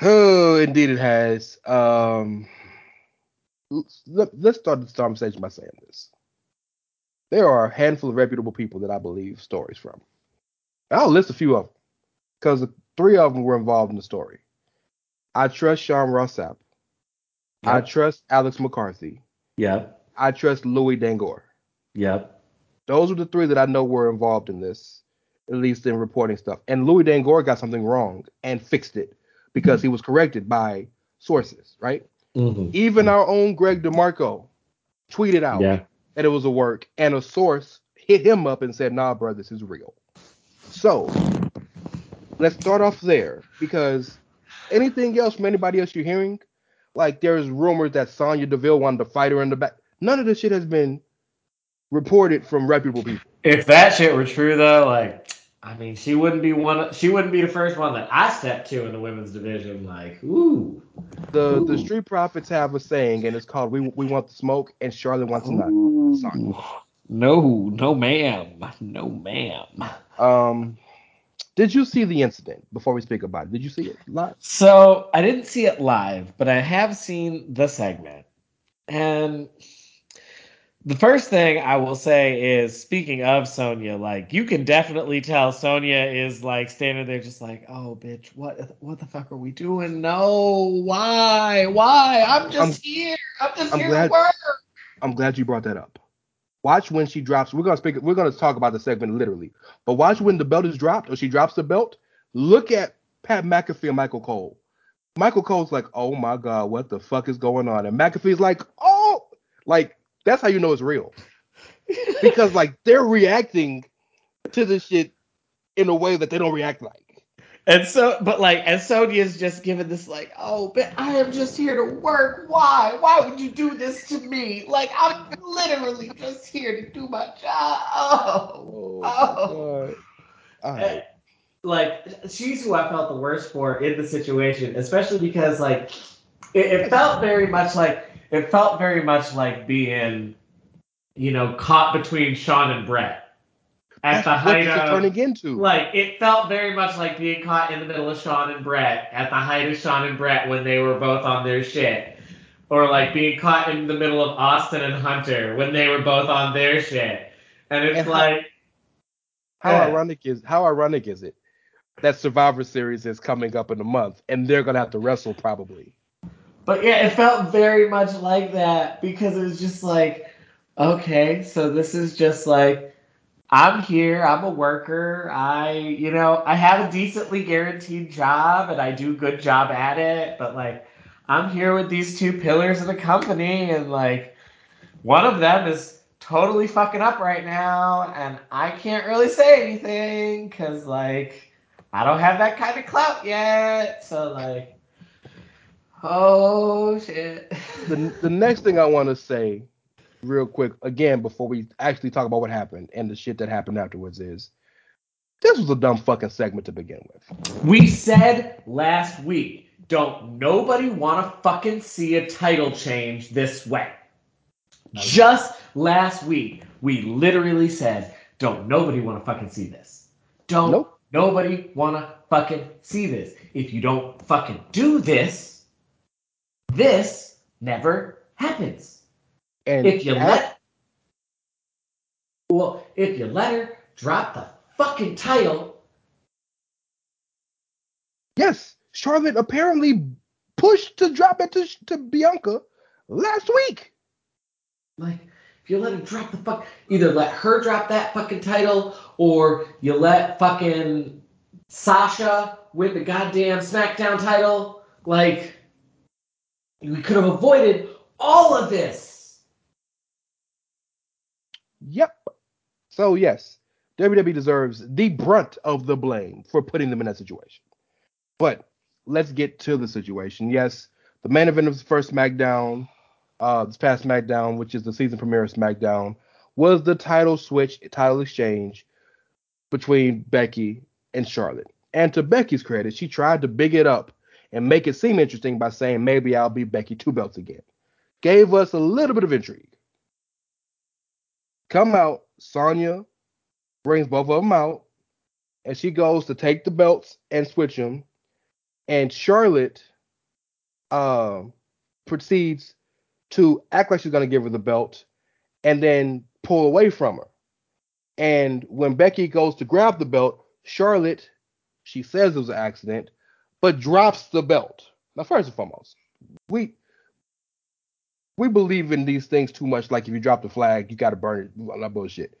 Oh, indeed it has. Um, let, let's start this conversation by saying this. There are a handful of reputable people that I believe stories from. I'll list a few of them because three of them were involved in the story. I trust Sean Ross Sapp. I trust Alex McCarthy. Yep. I trust Louis Dangoor. Yep. Those are the three that I know were involved in this, at least in reporting stuff. And Louis Dangoor got something wrong and fixed it because he was corrected by sources, right? Mm-hmm. Even our own Greg DeMarco tweeted out Yeah. That it was a work, and a source hit him up and said, "Nah, bro, this is real." So let's start off there because anything else from anybody else you're hearing, like there's rumors that Sonya Deville wanted to fight her in the back. None of this shit has been reported from reputable people. If that shit were true though, like I mean, she wouldn't be one. She wouldn't be the first one that I step to in the women's division. Like, ooh, The the Street Profits have a saying, and it's called "We we want the smoke," and Charlotte wants none. Ooh. no, no, ma'am, no, ma'am. Um, did you see the incident before we speak about it? Did you see it live? So I didn't see it live, but I have seen the segment, and the first thing I will say is, speaking of Sonya, like you can definitely tell Sonya is like standing there, just like, oh, bitch, what, what the fuck are we doing? No, why, why? I'm just I'm- here. I'm just I'm here glad- to work. I'm glad you brought that up. Watch when she drops. We're gonna speak. We're gonna talk about the segment literally, but watch when the belt is dropped or she drops the belt. Look at Pat McAfee and Michael Cole. Michael Cole's like, "Oh my god, what the fuck is going on?" And McAfee's like, "Oh, like that's how you know it's real." because like they're reacting to this shit in a way that they don't react like. And so, but like, and Sonya's just giving this like, oh, but I am just here to work. Why? Why would you do this to me? Like, I'm literally just here to do my job. Oh, oh. god. Like, she's who I felt the worst for in the situation, especially because like, it, it felt very much like it felt very much like being, you know, caught between Shawn and Brett at That's the height of turning into. like it felt very much like being caught in the middle of Shawn and Brett at the height of Shawn and Brett when they were both on their shit. Or like being caught in the middle of Austin and Hunter when they were both on their shit. And it's And how- like How Yeah. ironic is how ironic is it that Survivor Series is coming up in a month and they're gonna have to wrestle probably. But yeah, it felt very much like that because it was just like, okay, so this is just like I'm here, I'm a worker, I you know, I have a decently guaranteed job and I do a good job at it, but like I'm here with these two pillars of the company and like one of them is totally fucking up right now and I can't really say anything cuz like I don't have that kind of clout yet. So like Oh shit. The the next thing I want to say, real quick, again before we actually talk about what happened and the shit that happened afterwards is, this was a dumb fucking segment to begin with. we said last week, don't nobody want to fucking see a title change this way. Just last week, we literally said, don't nobody want to fucking see this. Don't Nope. nobody want to fucking see this. If you don't fucking do this, this never happens. And If you at- let well, if you let her drop the fucking title, yes, Charlotte apparently pushed to drop it to, to Bianca last week. like if you let her drop the fuck either let her drop that fucking title or you let fucking Sasha win the goddamn SmackDown title, like we could have avoided all of this. Yep. So yes, WWE deserves the brunt of the blame for putting them in that situation. But let's get to the situation. Yes, the main event of the first SmackDown, uh, this past SmackDown, which is the season premiere of SmackDown, was the title switch, title exchange between Becky and Charlotte. And to Becky's credit, she tried to big it up and make it seem interesting by saying maybe I'll be Becky two belts again. Gave us a little bit of intrigue. Come out, Sonya brings both of them out, and she goes to take the belts and switch them. And Charlotte um proceeds to act like she's going to give her the belt and then pull away from her. And when Becky goes to grab the belt, Charlotte, she says it was an accident, but drops the belt. Now, first and foremost, we we believe in these things too much. Like if you drop the flag, you got to burn it. Well, not bullshit.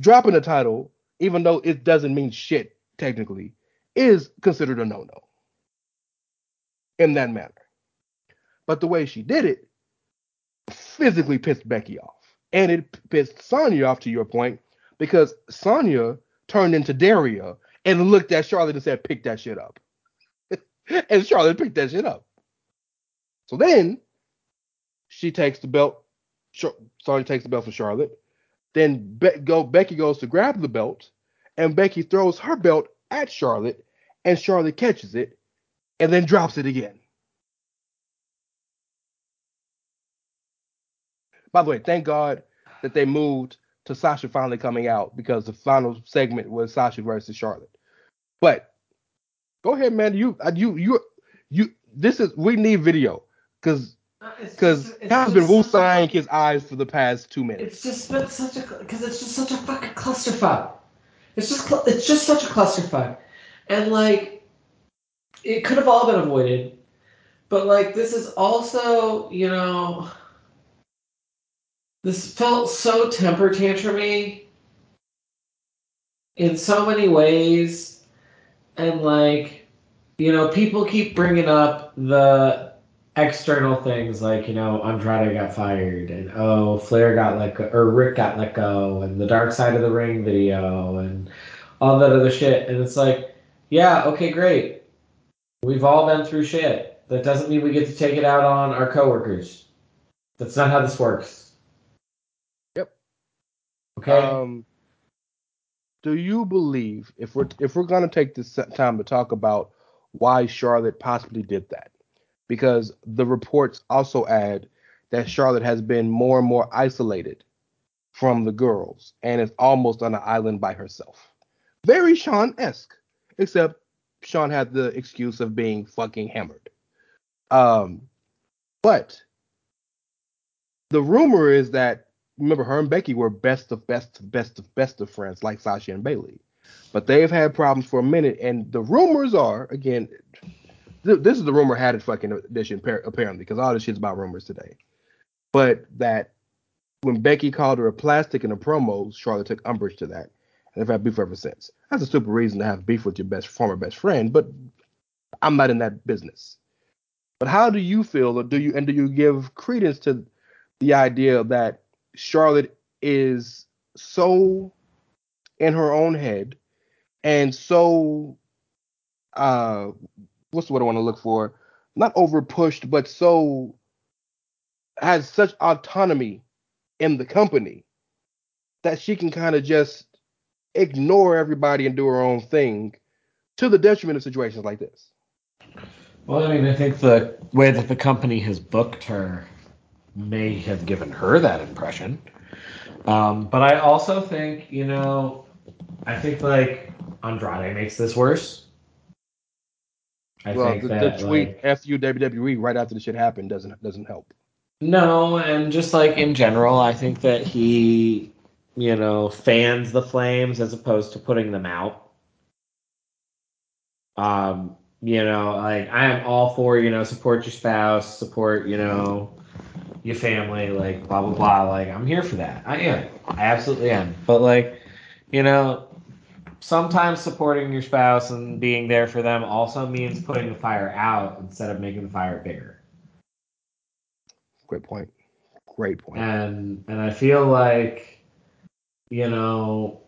Dropping the title, even though it doesn't mean shit technically, is considered a no-no in that manner. But the way she did it physically pissed Becky off, and it pissed Sonya off. To your point, because Sonya turned into Daria and looked at Charlotte and said, "Pick that shit up," <laughs> and Charlotte picked that shit up. So then she takes the belt. Sonya takes the belt from Charlotte. Then Be- go Becky goes to grab the belt, and Becky throws her belt at Charlotte, and Charlotte catches it, and then drops it again. By the way, thank God that they moved to Sasha finally coming out because the final segment was Sasha versus Charlotte. But go ahead, man. You uh, you you you. This is we need video because because Cal's been woosahing his eyes for the past two minutes. It's just been such a because it's just such a fucking clusterfuck. It's just cl- it's just such a clusterfuck, and like it could have all been avoided, but like this is also you know this felt so temper tantrumy in so many ways, and like you know people keep bringing up the external things like you know Andrade got fired and oh Flair got let go or Rick got let go and the Dark Side of the Ring video and all that other shit. And it's like yeah okay great. We've all been through shit. That doesn't mean we get to take it out on our coworkers. That's not how this works. Yep. okay? Um, do you believe if we're if we're gonna take this time to talk about why Charlotte possibly did that? Because the reports also add that Charlotte has been more and more isolated from the girls and is almost on an island by herself. Very Shawn esque, except Shawn had the excuse of being fucking hammered. Um, but the rumor is that remember her and Becky were best of best of best of best of friends, like Sasha and Bayley. But they've had problems for a minute, and the rumors are again, th- this is the rumor had it fucking edition par- apparently, because all this shit's about rumors today. But that when Becky called her a plastic in a promo, Charlotte took umbrage to that, and they've had beef ever since. That's a stupid reason to have beef with your best former best friend, but I'm not in that business. But how do you feel, or do you and do you give credence to the idea that Charlotte is so in her own head and so uh what's what I want to look for? Not over pushed, but so has such autonomy in the company that she can kind of just ignore everybody and do her own thing to the detriment of situations like this. Well, I mean, I think the way that the company has booked her may have given her that impression. Um, but I also think, you know, I think like Andrade makes this worse. I well, think the, that the tweet like, "fu WWE" right after the shit happened doesn't doesn't help. no, and just like in general, I think that he, you know, fans the flames as opposed to putting them out. Um, you know, like I am all for, you know, support your spouse, support, you know, your family, like blah blah blah. Like I'm here for that. I am. I absolutely am. But like, you know, sometimes supporting your spouse and being there for them also means putting the fire out instead of making the fire bigger. Great point. Great point. And and I feel like, you know,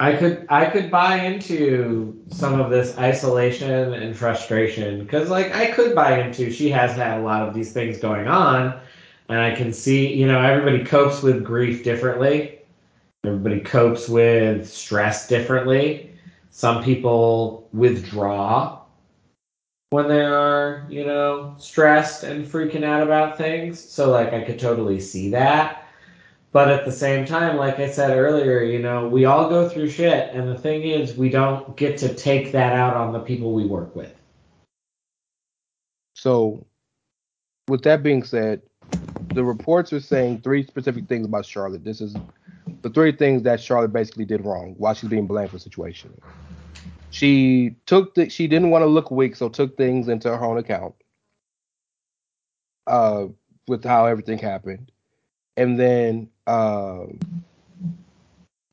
I could I could buy into some of this isolation and frustration because like I could buy into she has had a lot of these things going on and I can see you know everybody copes with grief differently. Everybody copes with stress differently. Some people withdraw when they are you know stressed and freaking out about things. So like I could totally see that but at the same time, like I said earlier, you know, we all go through shit. And the thing is, we don't get to take that out on the people we work with. So, with that being said, the reports are saying three specific things about Charlotte. This is the three things that Charlotte basically did wrong while she's being blamed for the situation. She took the she didn't want to look weak, so took things into her own account. Uh, with how everything happened, and then um,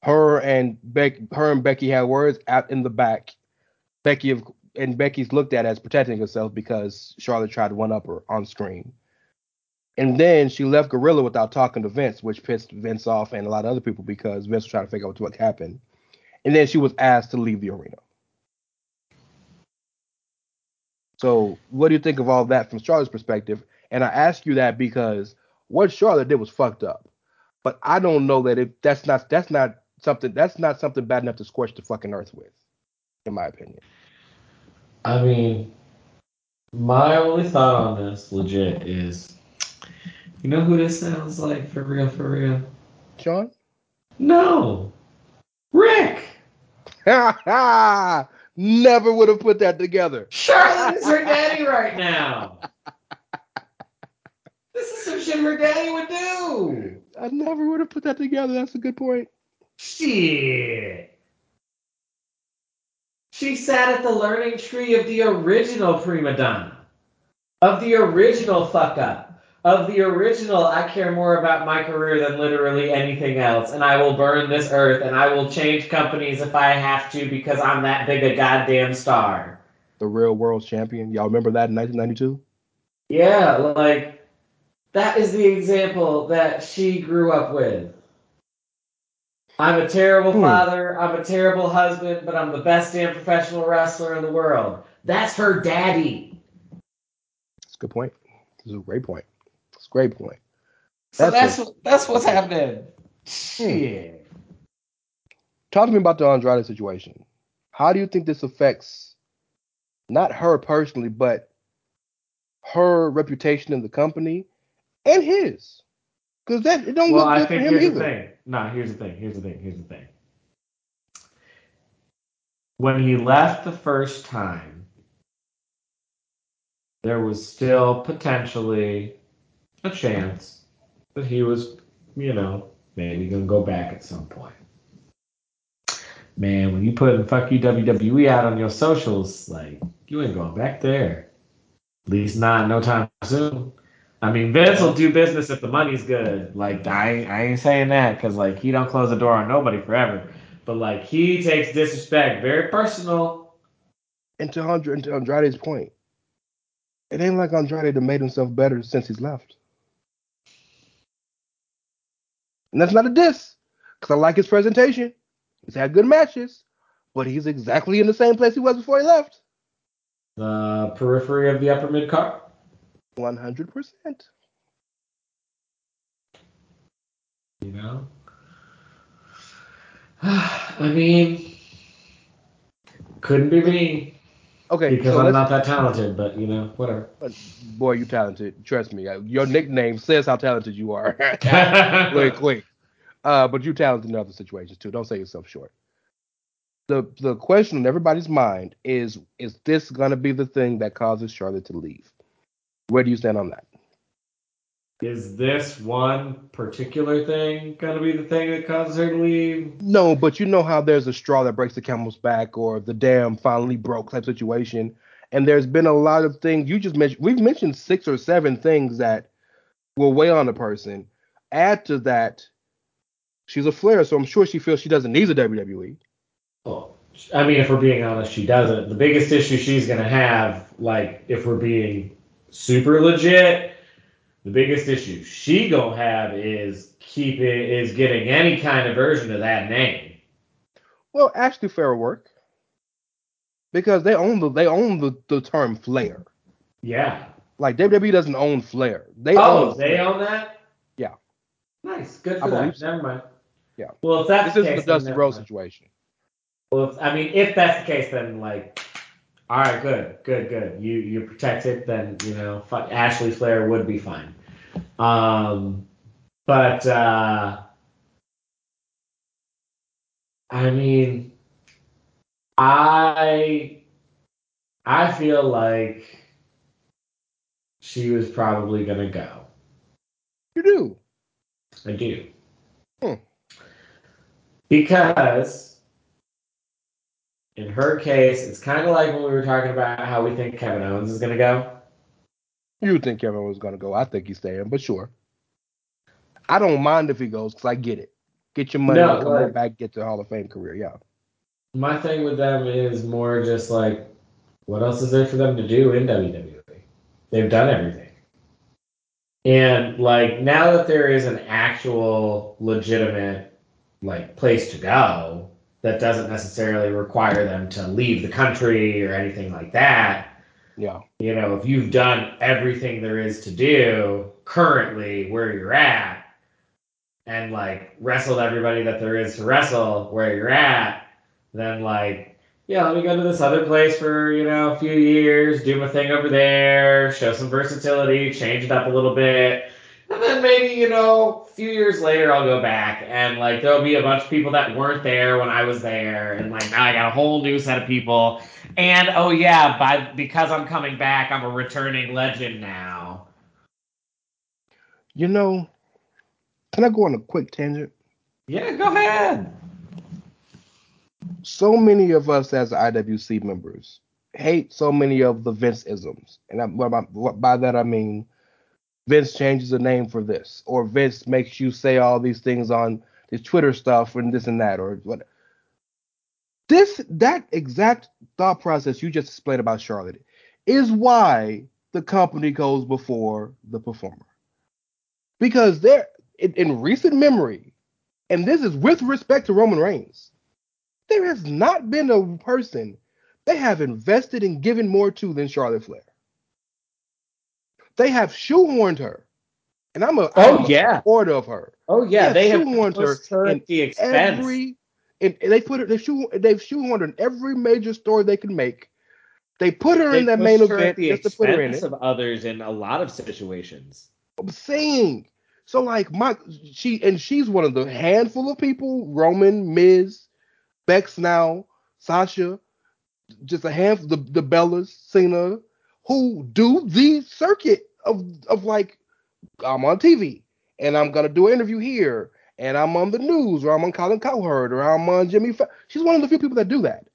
her and Beck, her and Becky had words out in the back. Becky of, and Becky's looked at as protecting herself because Charlotte tried to one up her on screen. And then she left Gorilla without talking to Vince, which pissed Vince off and a lot of other people because Vince was trying to figure out what happened. And then she was asked to leave the arena. So, what do you think of all that from Charlotte's perspective? And I ask you that because what Charlotte did was fucked up. But I don't know that if that's not that's not something that's not something bad enough to scorch the fucking earth with, in my opinion. I mean, my only thought on this, legit, is you know who this sounds like for real, for real? Shawn? No. Rick! Ha <laughs> ha! Never would have put that together. Charlotte is her daddy right now. <laughs> Shit her daddy would do. I never would have put that together. That's a good point. Shit. She sat at the learning tree of the original prima donna, of the original fuck up, of the original I care more about my career than literally anything else, and I will burn this earth and I will change companies if I have to because I'm that big a goddamn star. The real world champion. Y'all remember that in 1992? Yeah, like that is the example that she grew up with. I'm a terrible Hmm. father, I'm a terrible husband, but I'm the best damn professional wrestler in the world. That's her daddy. That's a good point. This is a great point. It's a great point. So That's that's that's, what's happening. Shit. Talk to me about the Andrade situation. How do you think this affects not her personally, but her reputation in the company and his? Because that it don't Well, look I good for think him here's either. the thing. No, here's the thing. Here's the thing. Here's the thing. When he left the first time, there was still potentially a chance that he was, you know, maybe gonna go back at some point. Man, when you put in fuck you WWE out on your socials, like you ain't going back there. At least not no time soon. I mean, Vince will do business if the money's good. Like I, I ain't saying that because like he don't close the door on nobody forever. But like he takes disrespect very personal. And to, Andre, and to Andrade's point, it ain't like Andrade made himself better since he's left. And that's not a diss, because I like his presentation. He's had good matches, but he's exactly in the same place he was before he left. The periphery of the upper mid card. 100%. You know. <sighs> I mean, couldn't be me. Okay, because so I'm not that talented, but you know, whatever. boy, you talented. Trust me. Your nickname says how talented you are. <laughs> <laughs> quick, quick. Uh, but you're talented in other situations too. Don't sell yourself short. The the question in everybody's mind is is this gonna be the thing that causes Charlotte to leave? Where do you stand on that? Is this one particular thing gonna be the thing that causes her to leave? No, but you know how there's a straw that breaks the camel's back or the dam finally broke type situation. And there's been a lot of things you just mentioned. We've mentioned six or seven things that will weigh on a person. Add to that, she's a Flair, so I'm sure she feels she doesn't need the WWE. Well, I mean, if we're being honest, she doesn't. The biggest issue she's gonna have, like, if we're being super legit, the biggest issue she gonna have is keeping is getting any kind of version of that name. Well, Ashley Flair work because they own the they own the, the term Flair. Yeah. Like WWE doesn't own Flair. They oh, own they Flair. own that. Yeah. Nice. Good I for them. so. Never mind. Yeah. Well, if that's This the case, the then Dusty Rhodes situation. Well, if, I mean, if that's the case, then like, all right, good, good, good. You you're protected, then you know, Ashley Flair would be fine. Um, but uh, I mean, I I feel like she was probably gonna go. You do. I do. Hmm. Because in her case, it's kind of like when we were talking about how we think Kevin Owens is going to go. You think Kevin Owens is gonna go? I think he's staying, but sure. I don't mind if he goes because I get it. Get your money, No, come like- back, get the Hall of Fame career. Yeah. My thing with them is more just like, what else is there for them to do in WWE? They've done everything. And like now that there is an actual legitimate like place to go that doesn't necessarily require them to leave the country or anything like that, Yeah. you know, if you've done everything there is to do currently where you're at, and like wrestled everybody that there is to wrestle where you're at, then like, yeah, let me go to this other place for, you know, a few years, do my thing over there, show some versatility, change it up a little bit. Maybe, you know, a few years later I'll go back and like there'll be a bunch of people that weren't there when I was there and like now I got a whole new set of people. And oh yeah, by because I'm coming back, I'm a returning legend now. You know, can I go on a quick tangent? Yeah, go ahead. so many of us as IWC members hate so many of the Vince isms, and I, by, by that I mean Vince changes the name for this, or Vince makes you say all these things on his Twitter stuff and this and that, or what. This that exact thought process you just explained about Charlotte is why the company goes before the performer, because there in, in recent memory, and this is with respect to Roman Reigns there has not been a person they have invested and given more to than Charlotte Flair. They have shoehorned her, and I'm a Oh, I'm a yeah. supporter of her. Oh yeah, Yeah, they have shoehorned her her in at the expense. Every and they put her they shoe they've shoehorned her in every major story they can make. They put her They in that main event the just to put her in expense it. of others in a lot of situations. I'm saying. So like my she and she's one of the handful of people, Roman, Miz, Bex now, Sasha, just a handful the, the Bellas, Cena, who do the circuit of of like I'm on TV and I'm gonna do an interview here and I'm on the news or I'm on Colin Cowherd or I'm on Jimmy. Fa- She's one of the few people that do that.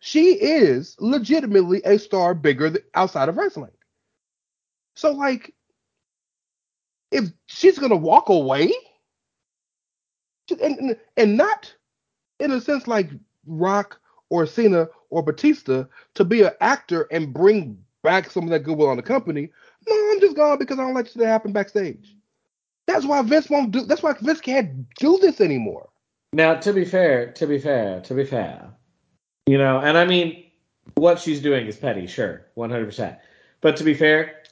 She is legitimately a star bigger th- outside of wrestling. So like, if she's gonna walk away, and, and not in a sense like Rock or Cena or Batista to be an actor and bring back some of that goodwill on the company. No, I'm just gone because I don't like shit that happen backstage. That's why Vince won't do. That's why Vince can't do this anymore. Now, to be fair, to be fair, to be fair, you know, and I mean, what she's doing is petty, sure, 100%. But to be fair,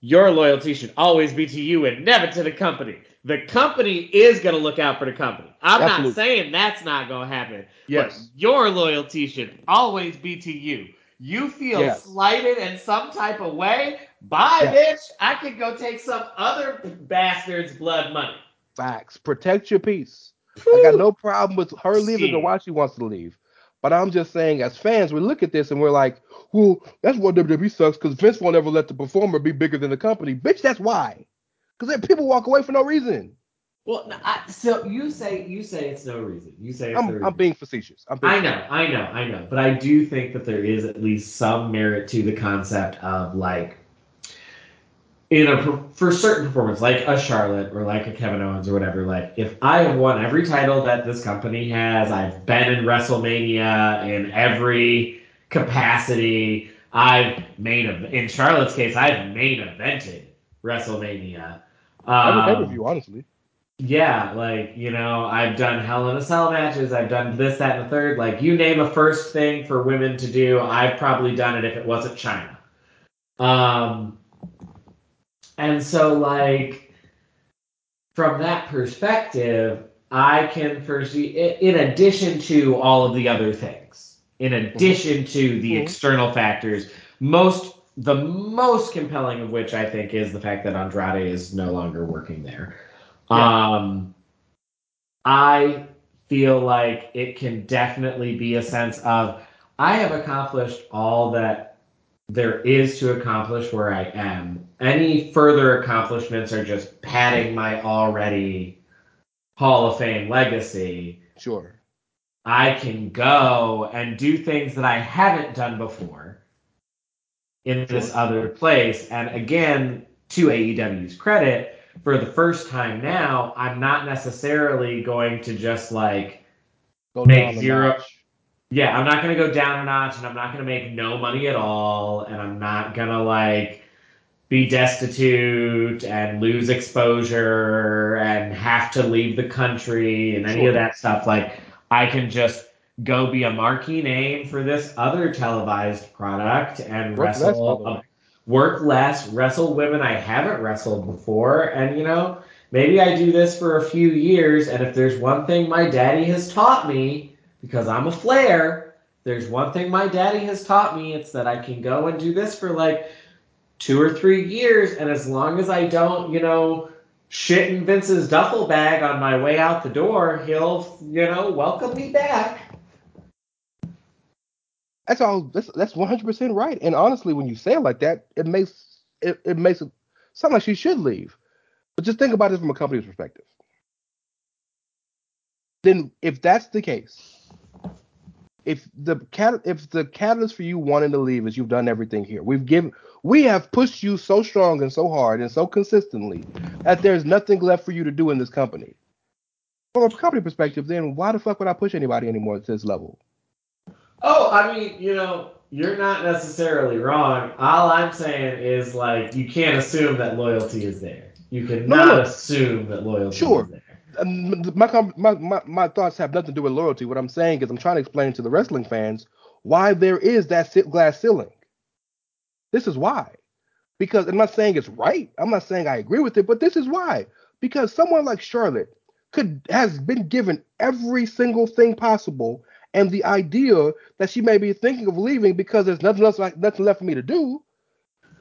your loyalty should always be to you and never to the company. The company is going to look out for the company. I'm Absolutely. not saying that's not going to happen. Yes. But your loyalty should always be to you. You feel Yes. slighted in some type of way? Bye, Yes. bitch. I could go take some other bastard's blood money. Facts. Protect your peace. I got no problem with her leaving or Shit. why she wants to leave. But I'm just saying, as fans, we look at this and we're like, well, that's why WWE sucks because Vince won't ever let the performer be bigger than the company. Bitch, that's why. Because then people walk away for no reason. Well, I, so you say you say it's no reason. You say it's I'm, reason. I'm being facetious. I'm being I know, I know, I know, but I do think that there is at least some merit to the concept of like, in a for certain performance, like a Charlotte or like a Kevin Owens or whatever. Like, if I have won every title that this company has, I've been in WrestleMania in every capacity. I've main ev- in Charlotte's case, I've main evented WrestleMania. Every Um, pay-per-view, honestly. Yeah, like, you know, I've done Hell in a Cell matches, I've done this, that, and the third. Like, you name a first thing for women to do, I've probably done it if it wasn't Chyna. Um, and so, like, from that perspective, I can foresee, in addition to all of the other things, in addition to the Mhm. external factors, most the most compelling of which I think is the fact that Andrade is no longer working there. Um, I feel like it can definitely be a sense of I have accomplished all that there is to accomplish where I am. Any further accomplishments are just padding my already Hall of Fame legacy. Sure. I can go and do things that I haven't done before in this other place. And again, to AEW's credit, for the first time now, I'm not necessarily going to just like, Go Make zero- notch. yeah, I'm not going to go down a notch and I'm not going to make no money at all. And I'm not going to like be destitute and lose exposure and have to leave the country and any Sure. of that stuff. Like, I can just go be a marquee name for this other televised product and Work wrestle by the way. Work less, wrestle women I haven't wrestled before, and you know, maybe I do this for a few years, and if there's one thing my daddy has taught me, because I'm a flair, there's one thing my daddy has taught me, it's that I can go and do this for like two or three years, and as long as I don't, you know, shit in Vince's duffel bag on my way out the door, he'll, you know, welcome me back. That's all. That's that's 100 percent right. And honestly, when you say it like that, it makes it, it makes it sound like she should leave. But just think about it from a company's perspective. Then, if that's the case, if the cat if the catalyst for you wanting to leave is you've done everything here, we've given we have pushed you so strong and so hard and so consistently that there's nothing left for you to do in this company. From a company perspective, then why the fuck would I push anybody anymore at this level? Oh, I mean, you know, you're not necessarily wrong. All I'm saying is like you can't assume that loyalty is there. You No, cannot no. assume that loyalty Sure. is there. Um, my, my my my thoughts have nothing to do with loyalty. What I'm saying is I'm trying to explain to the wrestling fans why there is that glass ceiling. This is why. Because I'm not saying it's right. I'm not saying I agree with it, but this is why. Because someone like Charlotte could has been given every single thing possible, and the idea that she may be thinking of leaving because there's nothing else like nothing left for me to do.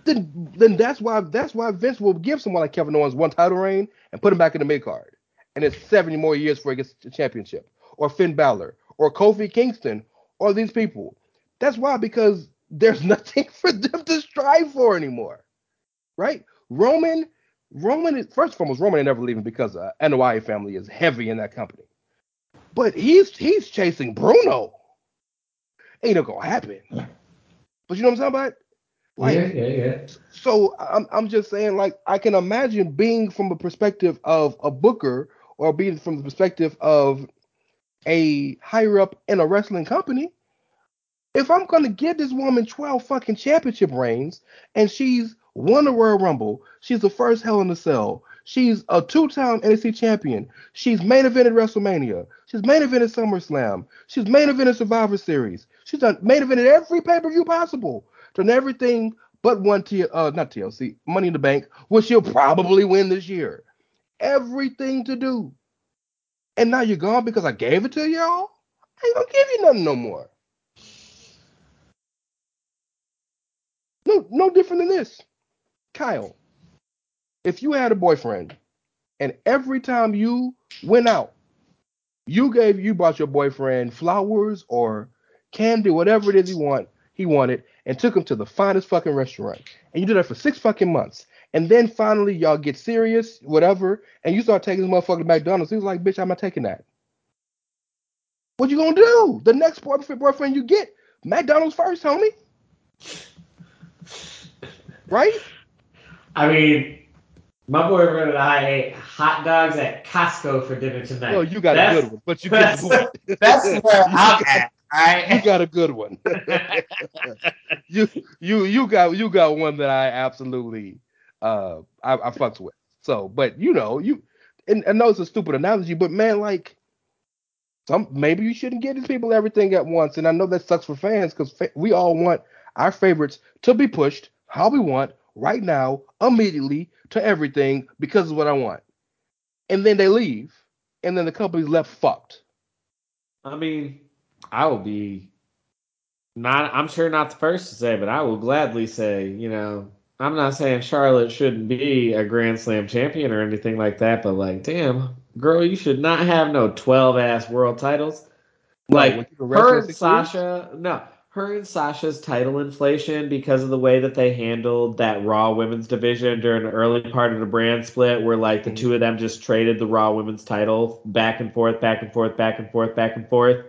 Then, then that's why that's why Vince will give someone like Kevin Owens one title reign and put him back in the mid card and it's 70 more years before he gets the championship, or Finn Balor, or Kofi Kingston, or these people. That's why, because there's <laughs> nothing for them to strive for anymore, right? Roman, Roman is first and foremost, Roman ain't never leaving because uh, the Anoa'i family is heavy in that company, but he's he's chasing Bruno. Ain't no gonna happen. But you know what I'm talking about? Like, yeah, yeah, yeah. so I'm I'm just saying, like, I can imagine being from the perspective of a booker or being from the perspective of a higher up in a wrestling company. If I'm gonna give this woman 12 fucking championship reigns and she's won the Royal Rumble, she's the first Hell in a Cell, she's a two-time NXT champion, she's main evented WrestleMania, she's main evented SummerSlam, she's main evented Survivor Series, she's done main evented every pay-per-view possible, done everything but one T uh not TLC, Money in the Bank, which she'll probably win this year. Everything to do. And now you're gone because I gave it to y'all? I ain't gonna give you nothing no more. no no different than this. Kyle, if you had a boyfriend and every time you went out, you gave you bought your boyfriend flowers or candy, whatever it is he want he wanted, and took him to the finest fucking restaurant. And you did that for six fucking months. And then finally y'all get serious, whatever, and you start taking this motherfucker to McDonald's. He was like, bitch, I'm not taking that. What you gonna do? The next boyfriend boyfriend you get, McDonald's first, homie. Right? I mean, my boyfriend and I ate hot dogs at Costco for dinner tonight. Oh, you got That's- a good one, but you get That's, the <laughs> that's where I'm at. <laughs> All You got a good one. <laughs> you you you got you got one that I absolutely uh I, I fucks with. So, but you know, you and I know it's a stupid analogy, but man, like some maybe you shouldn't give these people everything at once. And I know that sucks for fans because fa- we all want our favorites to be pushed how we want right now, immediately to everything because of what I want. And then they leave, and then the company's left fucked. I mean, I will be not. I'm sure not the first to say, but I will gladly say, you know, I'm not saying Charlotte shouldn't be a Grand Slam champion or anything like that, but like, damn, girl, you should not have no 12 ass world titles. No, Like when you wrestle her and six years? Sasha, no, her and Sasha's title inflation because of the way that they handled that Raw Women's division during the early part of the brand split, where like the Mhm. two of them just traded the Raw Women's title back and forth, back and forth, back and forth, back and forth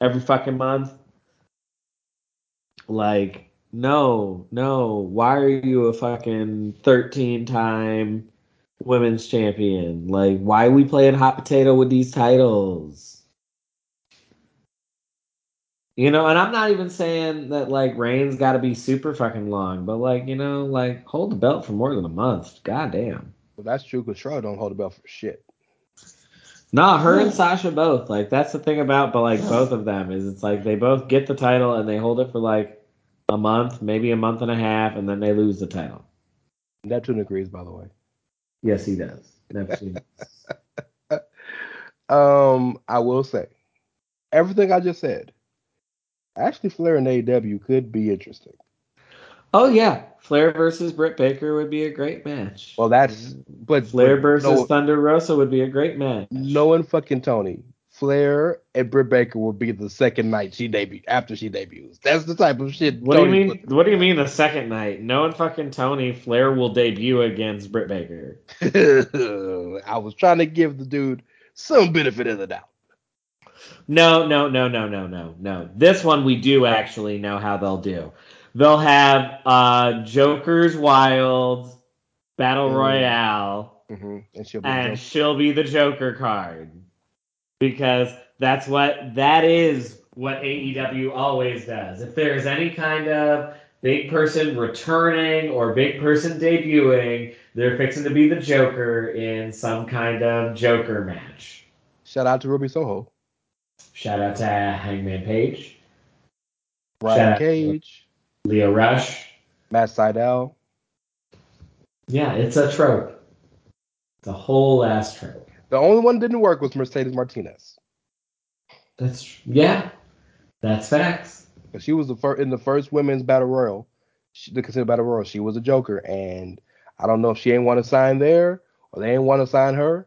every fucking month. Like, no, no, why are you a fucking 13 time women's champion? Like, why are we playing hot potato with these titles? You know, and I'm not even saying that like Reigns got to be super fucking long, but like you know, like hold the belt for more than a month. God damn. Well, that's true because Charlotte don't hold the belt for shit. Nah, her and Sasha both. Like that's the thing about, but like both of them is it's like they both get the title and they hold it for like a month, maybe a month and a half, and then they lose the title. Neptune agrees, by the way. Yes, he does. Neptune. <laughs> Um, I will say, everything I just said, actually, Flair and AEW could be interesting. oh yeah, Flair versus Britt Baker would be a great match. Well, that's mm-hmm. but Flair but versus no, Thunder Rosa would be a great match. No one fucking Tony, Flair and Britt Baker will be the second night she debut after she debuts. That's the type of shit. What do you Tony mean? What do you mean the second night? No one fucking Tony, Flair will debut against Britt Baker. <laughs> I was trying to give the dude some benefit of the doubt. No, no, no, no, no, no, no. This one we do actually know how they'll do. They'll have uh Joker's Wild Battle Mm. Royale, hmm And she'll be and she'll be the Joker card because that's what that is. What AEW always does. If there is any kind of big person returning or big person debuting, they're fixing to be the Joker in some kind of Joker match. Shout out to Ruby Soho, Shout out to Hangman Page, Brian Shout out to- Cage, Lio Rush. Matt Sydal. Yeah, it's a trope. It's a whole ass trope. The only one didn't work was Mercedes Martinez. That's yeah, that's facts. She was the first in the first women's battle royal, she, the considered battle royal. She was a Joker, and I don't know if she ain't want to sign there or they ain't want to sign her.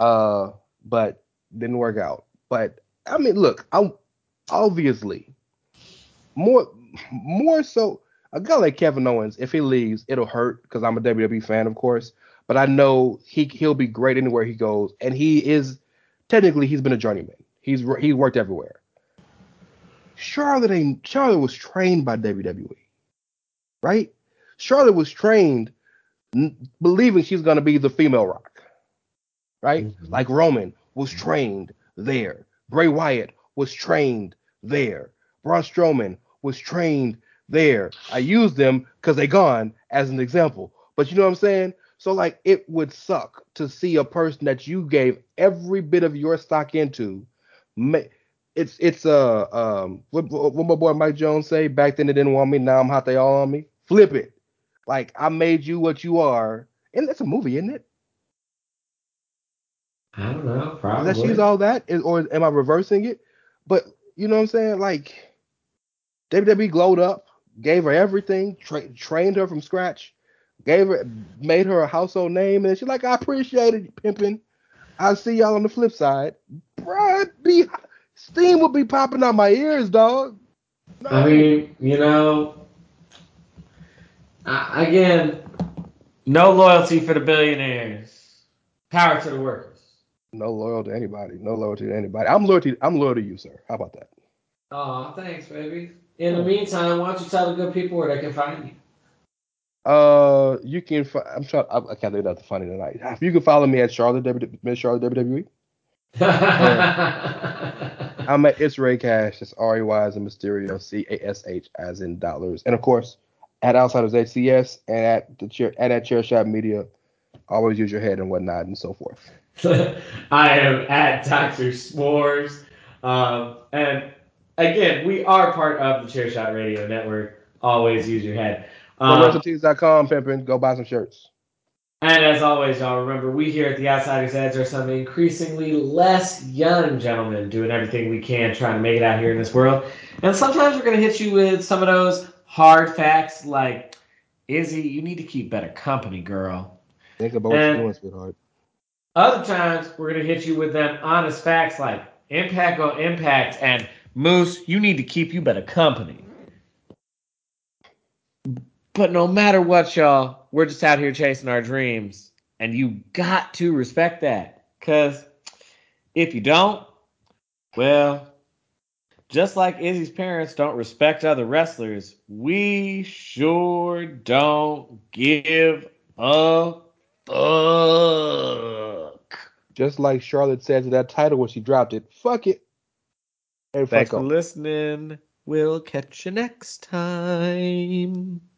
Uh, but didn't work out. But I mean, look, I obviously more more so a guy like Kevin Owens, if he leaves, it'll hurt because I'm a WWE fan, of course. But I know he he'll be great anywhere he goes, and he is technically he's been a journeyman. He's he's worked everywhere. Charlotte ain't Charlotte was trained by WWE, right? Charlotte was trained n- believing she's gonna be the female Rock, right? Mhm. Like Roman was trained there. Bray Wyatt was trained there. Braun Strowman was trained there. I use them because they gone as an example. But you know what I'm saying? So like it would suck to see a person that you gave every bit of your stock into. It's it's uh um what, what my boy Mike Jones say back then they didn't want me now I'm hot they all on me. Flip it. Like I made you what you are. And that's a movie, isn't it? I don't know. Is Probably. that she's all that, Is- or am I reversing it? But you know what I'm saying? Like WWE glowed up, gave her everything, tra- trained her from scratch, gave her, made her a household name, and she's like, I appreciate it, pimping. I'll see y'all on the flip side. Bruh, be steam would be popping out my ears, dog. No. I mean, you know, again, no loyalty for the billionaires. Power to the workers. No loyal to anybody. No loyalty to anybody. I'm loyal to I'm loyal to you, sir. How about that? Oh, thanks, baby. In the meantime, why don't you tell the good people where they can find you? Uh, you can. Fi- I'm trying. I, I can't think of nothing funny tonight. If You can follow me at Charlotte W Miss Charlotte WWE. <laughs> I'm at It's Rey Cash. It's R E Y as in Mysterio, C A S H as in dollars, and of course at Outsiders Edge CS and at the chair and at Chair Shot Media. Always use your head and whatnot and so forth. <laughs> I am at Dr. S'mores. Um, and again, we are part of the Chairshot Radio Network. Always use your head. Um, ProWrestlingTees.com, pimping. Go buy some shirts. and as always, y'all remember, we here at the Outsiders Edge are some increasingly less young gentlemen doing everything we can trying to make it out here in this world. And sometimes we're going to hit you with some of those hard facts like, Izzy, you need to keep better company, girl. Think about what you're doing, sweetheart. Other times, we're going to hit you with them honest facts like impact on impact and Moose, you need to keep you better company. But no matter what, y'all, we're just out here chasing our dreams. And you got to respect that. Because if you don't, well, just like Izzy's parents don't respect other wrestlers, we sure don't give a fuck. Just like Charlotte said to that title when she dropped it. Fuck it. And Thanks fuck for off. listening. We'll catch you next time.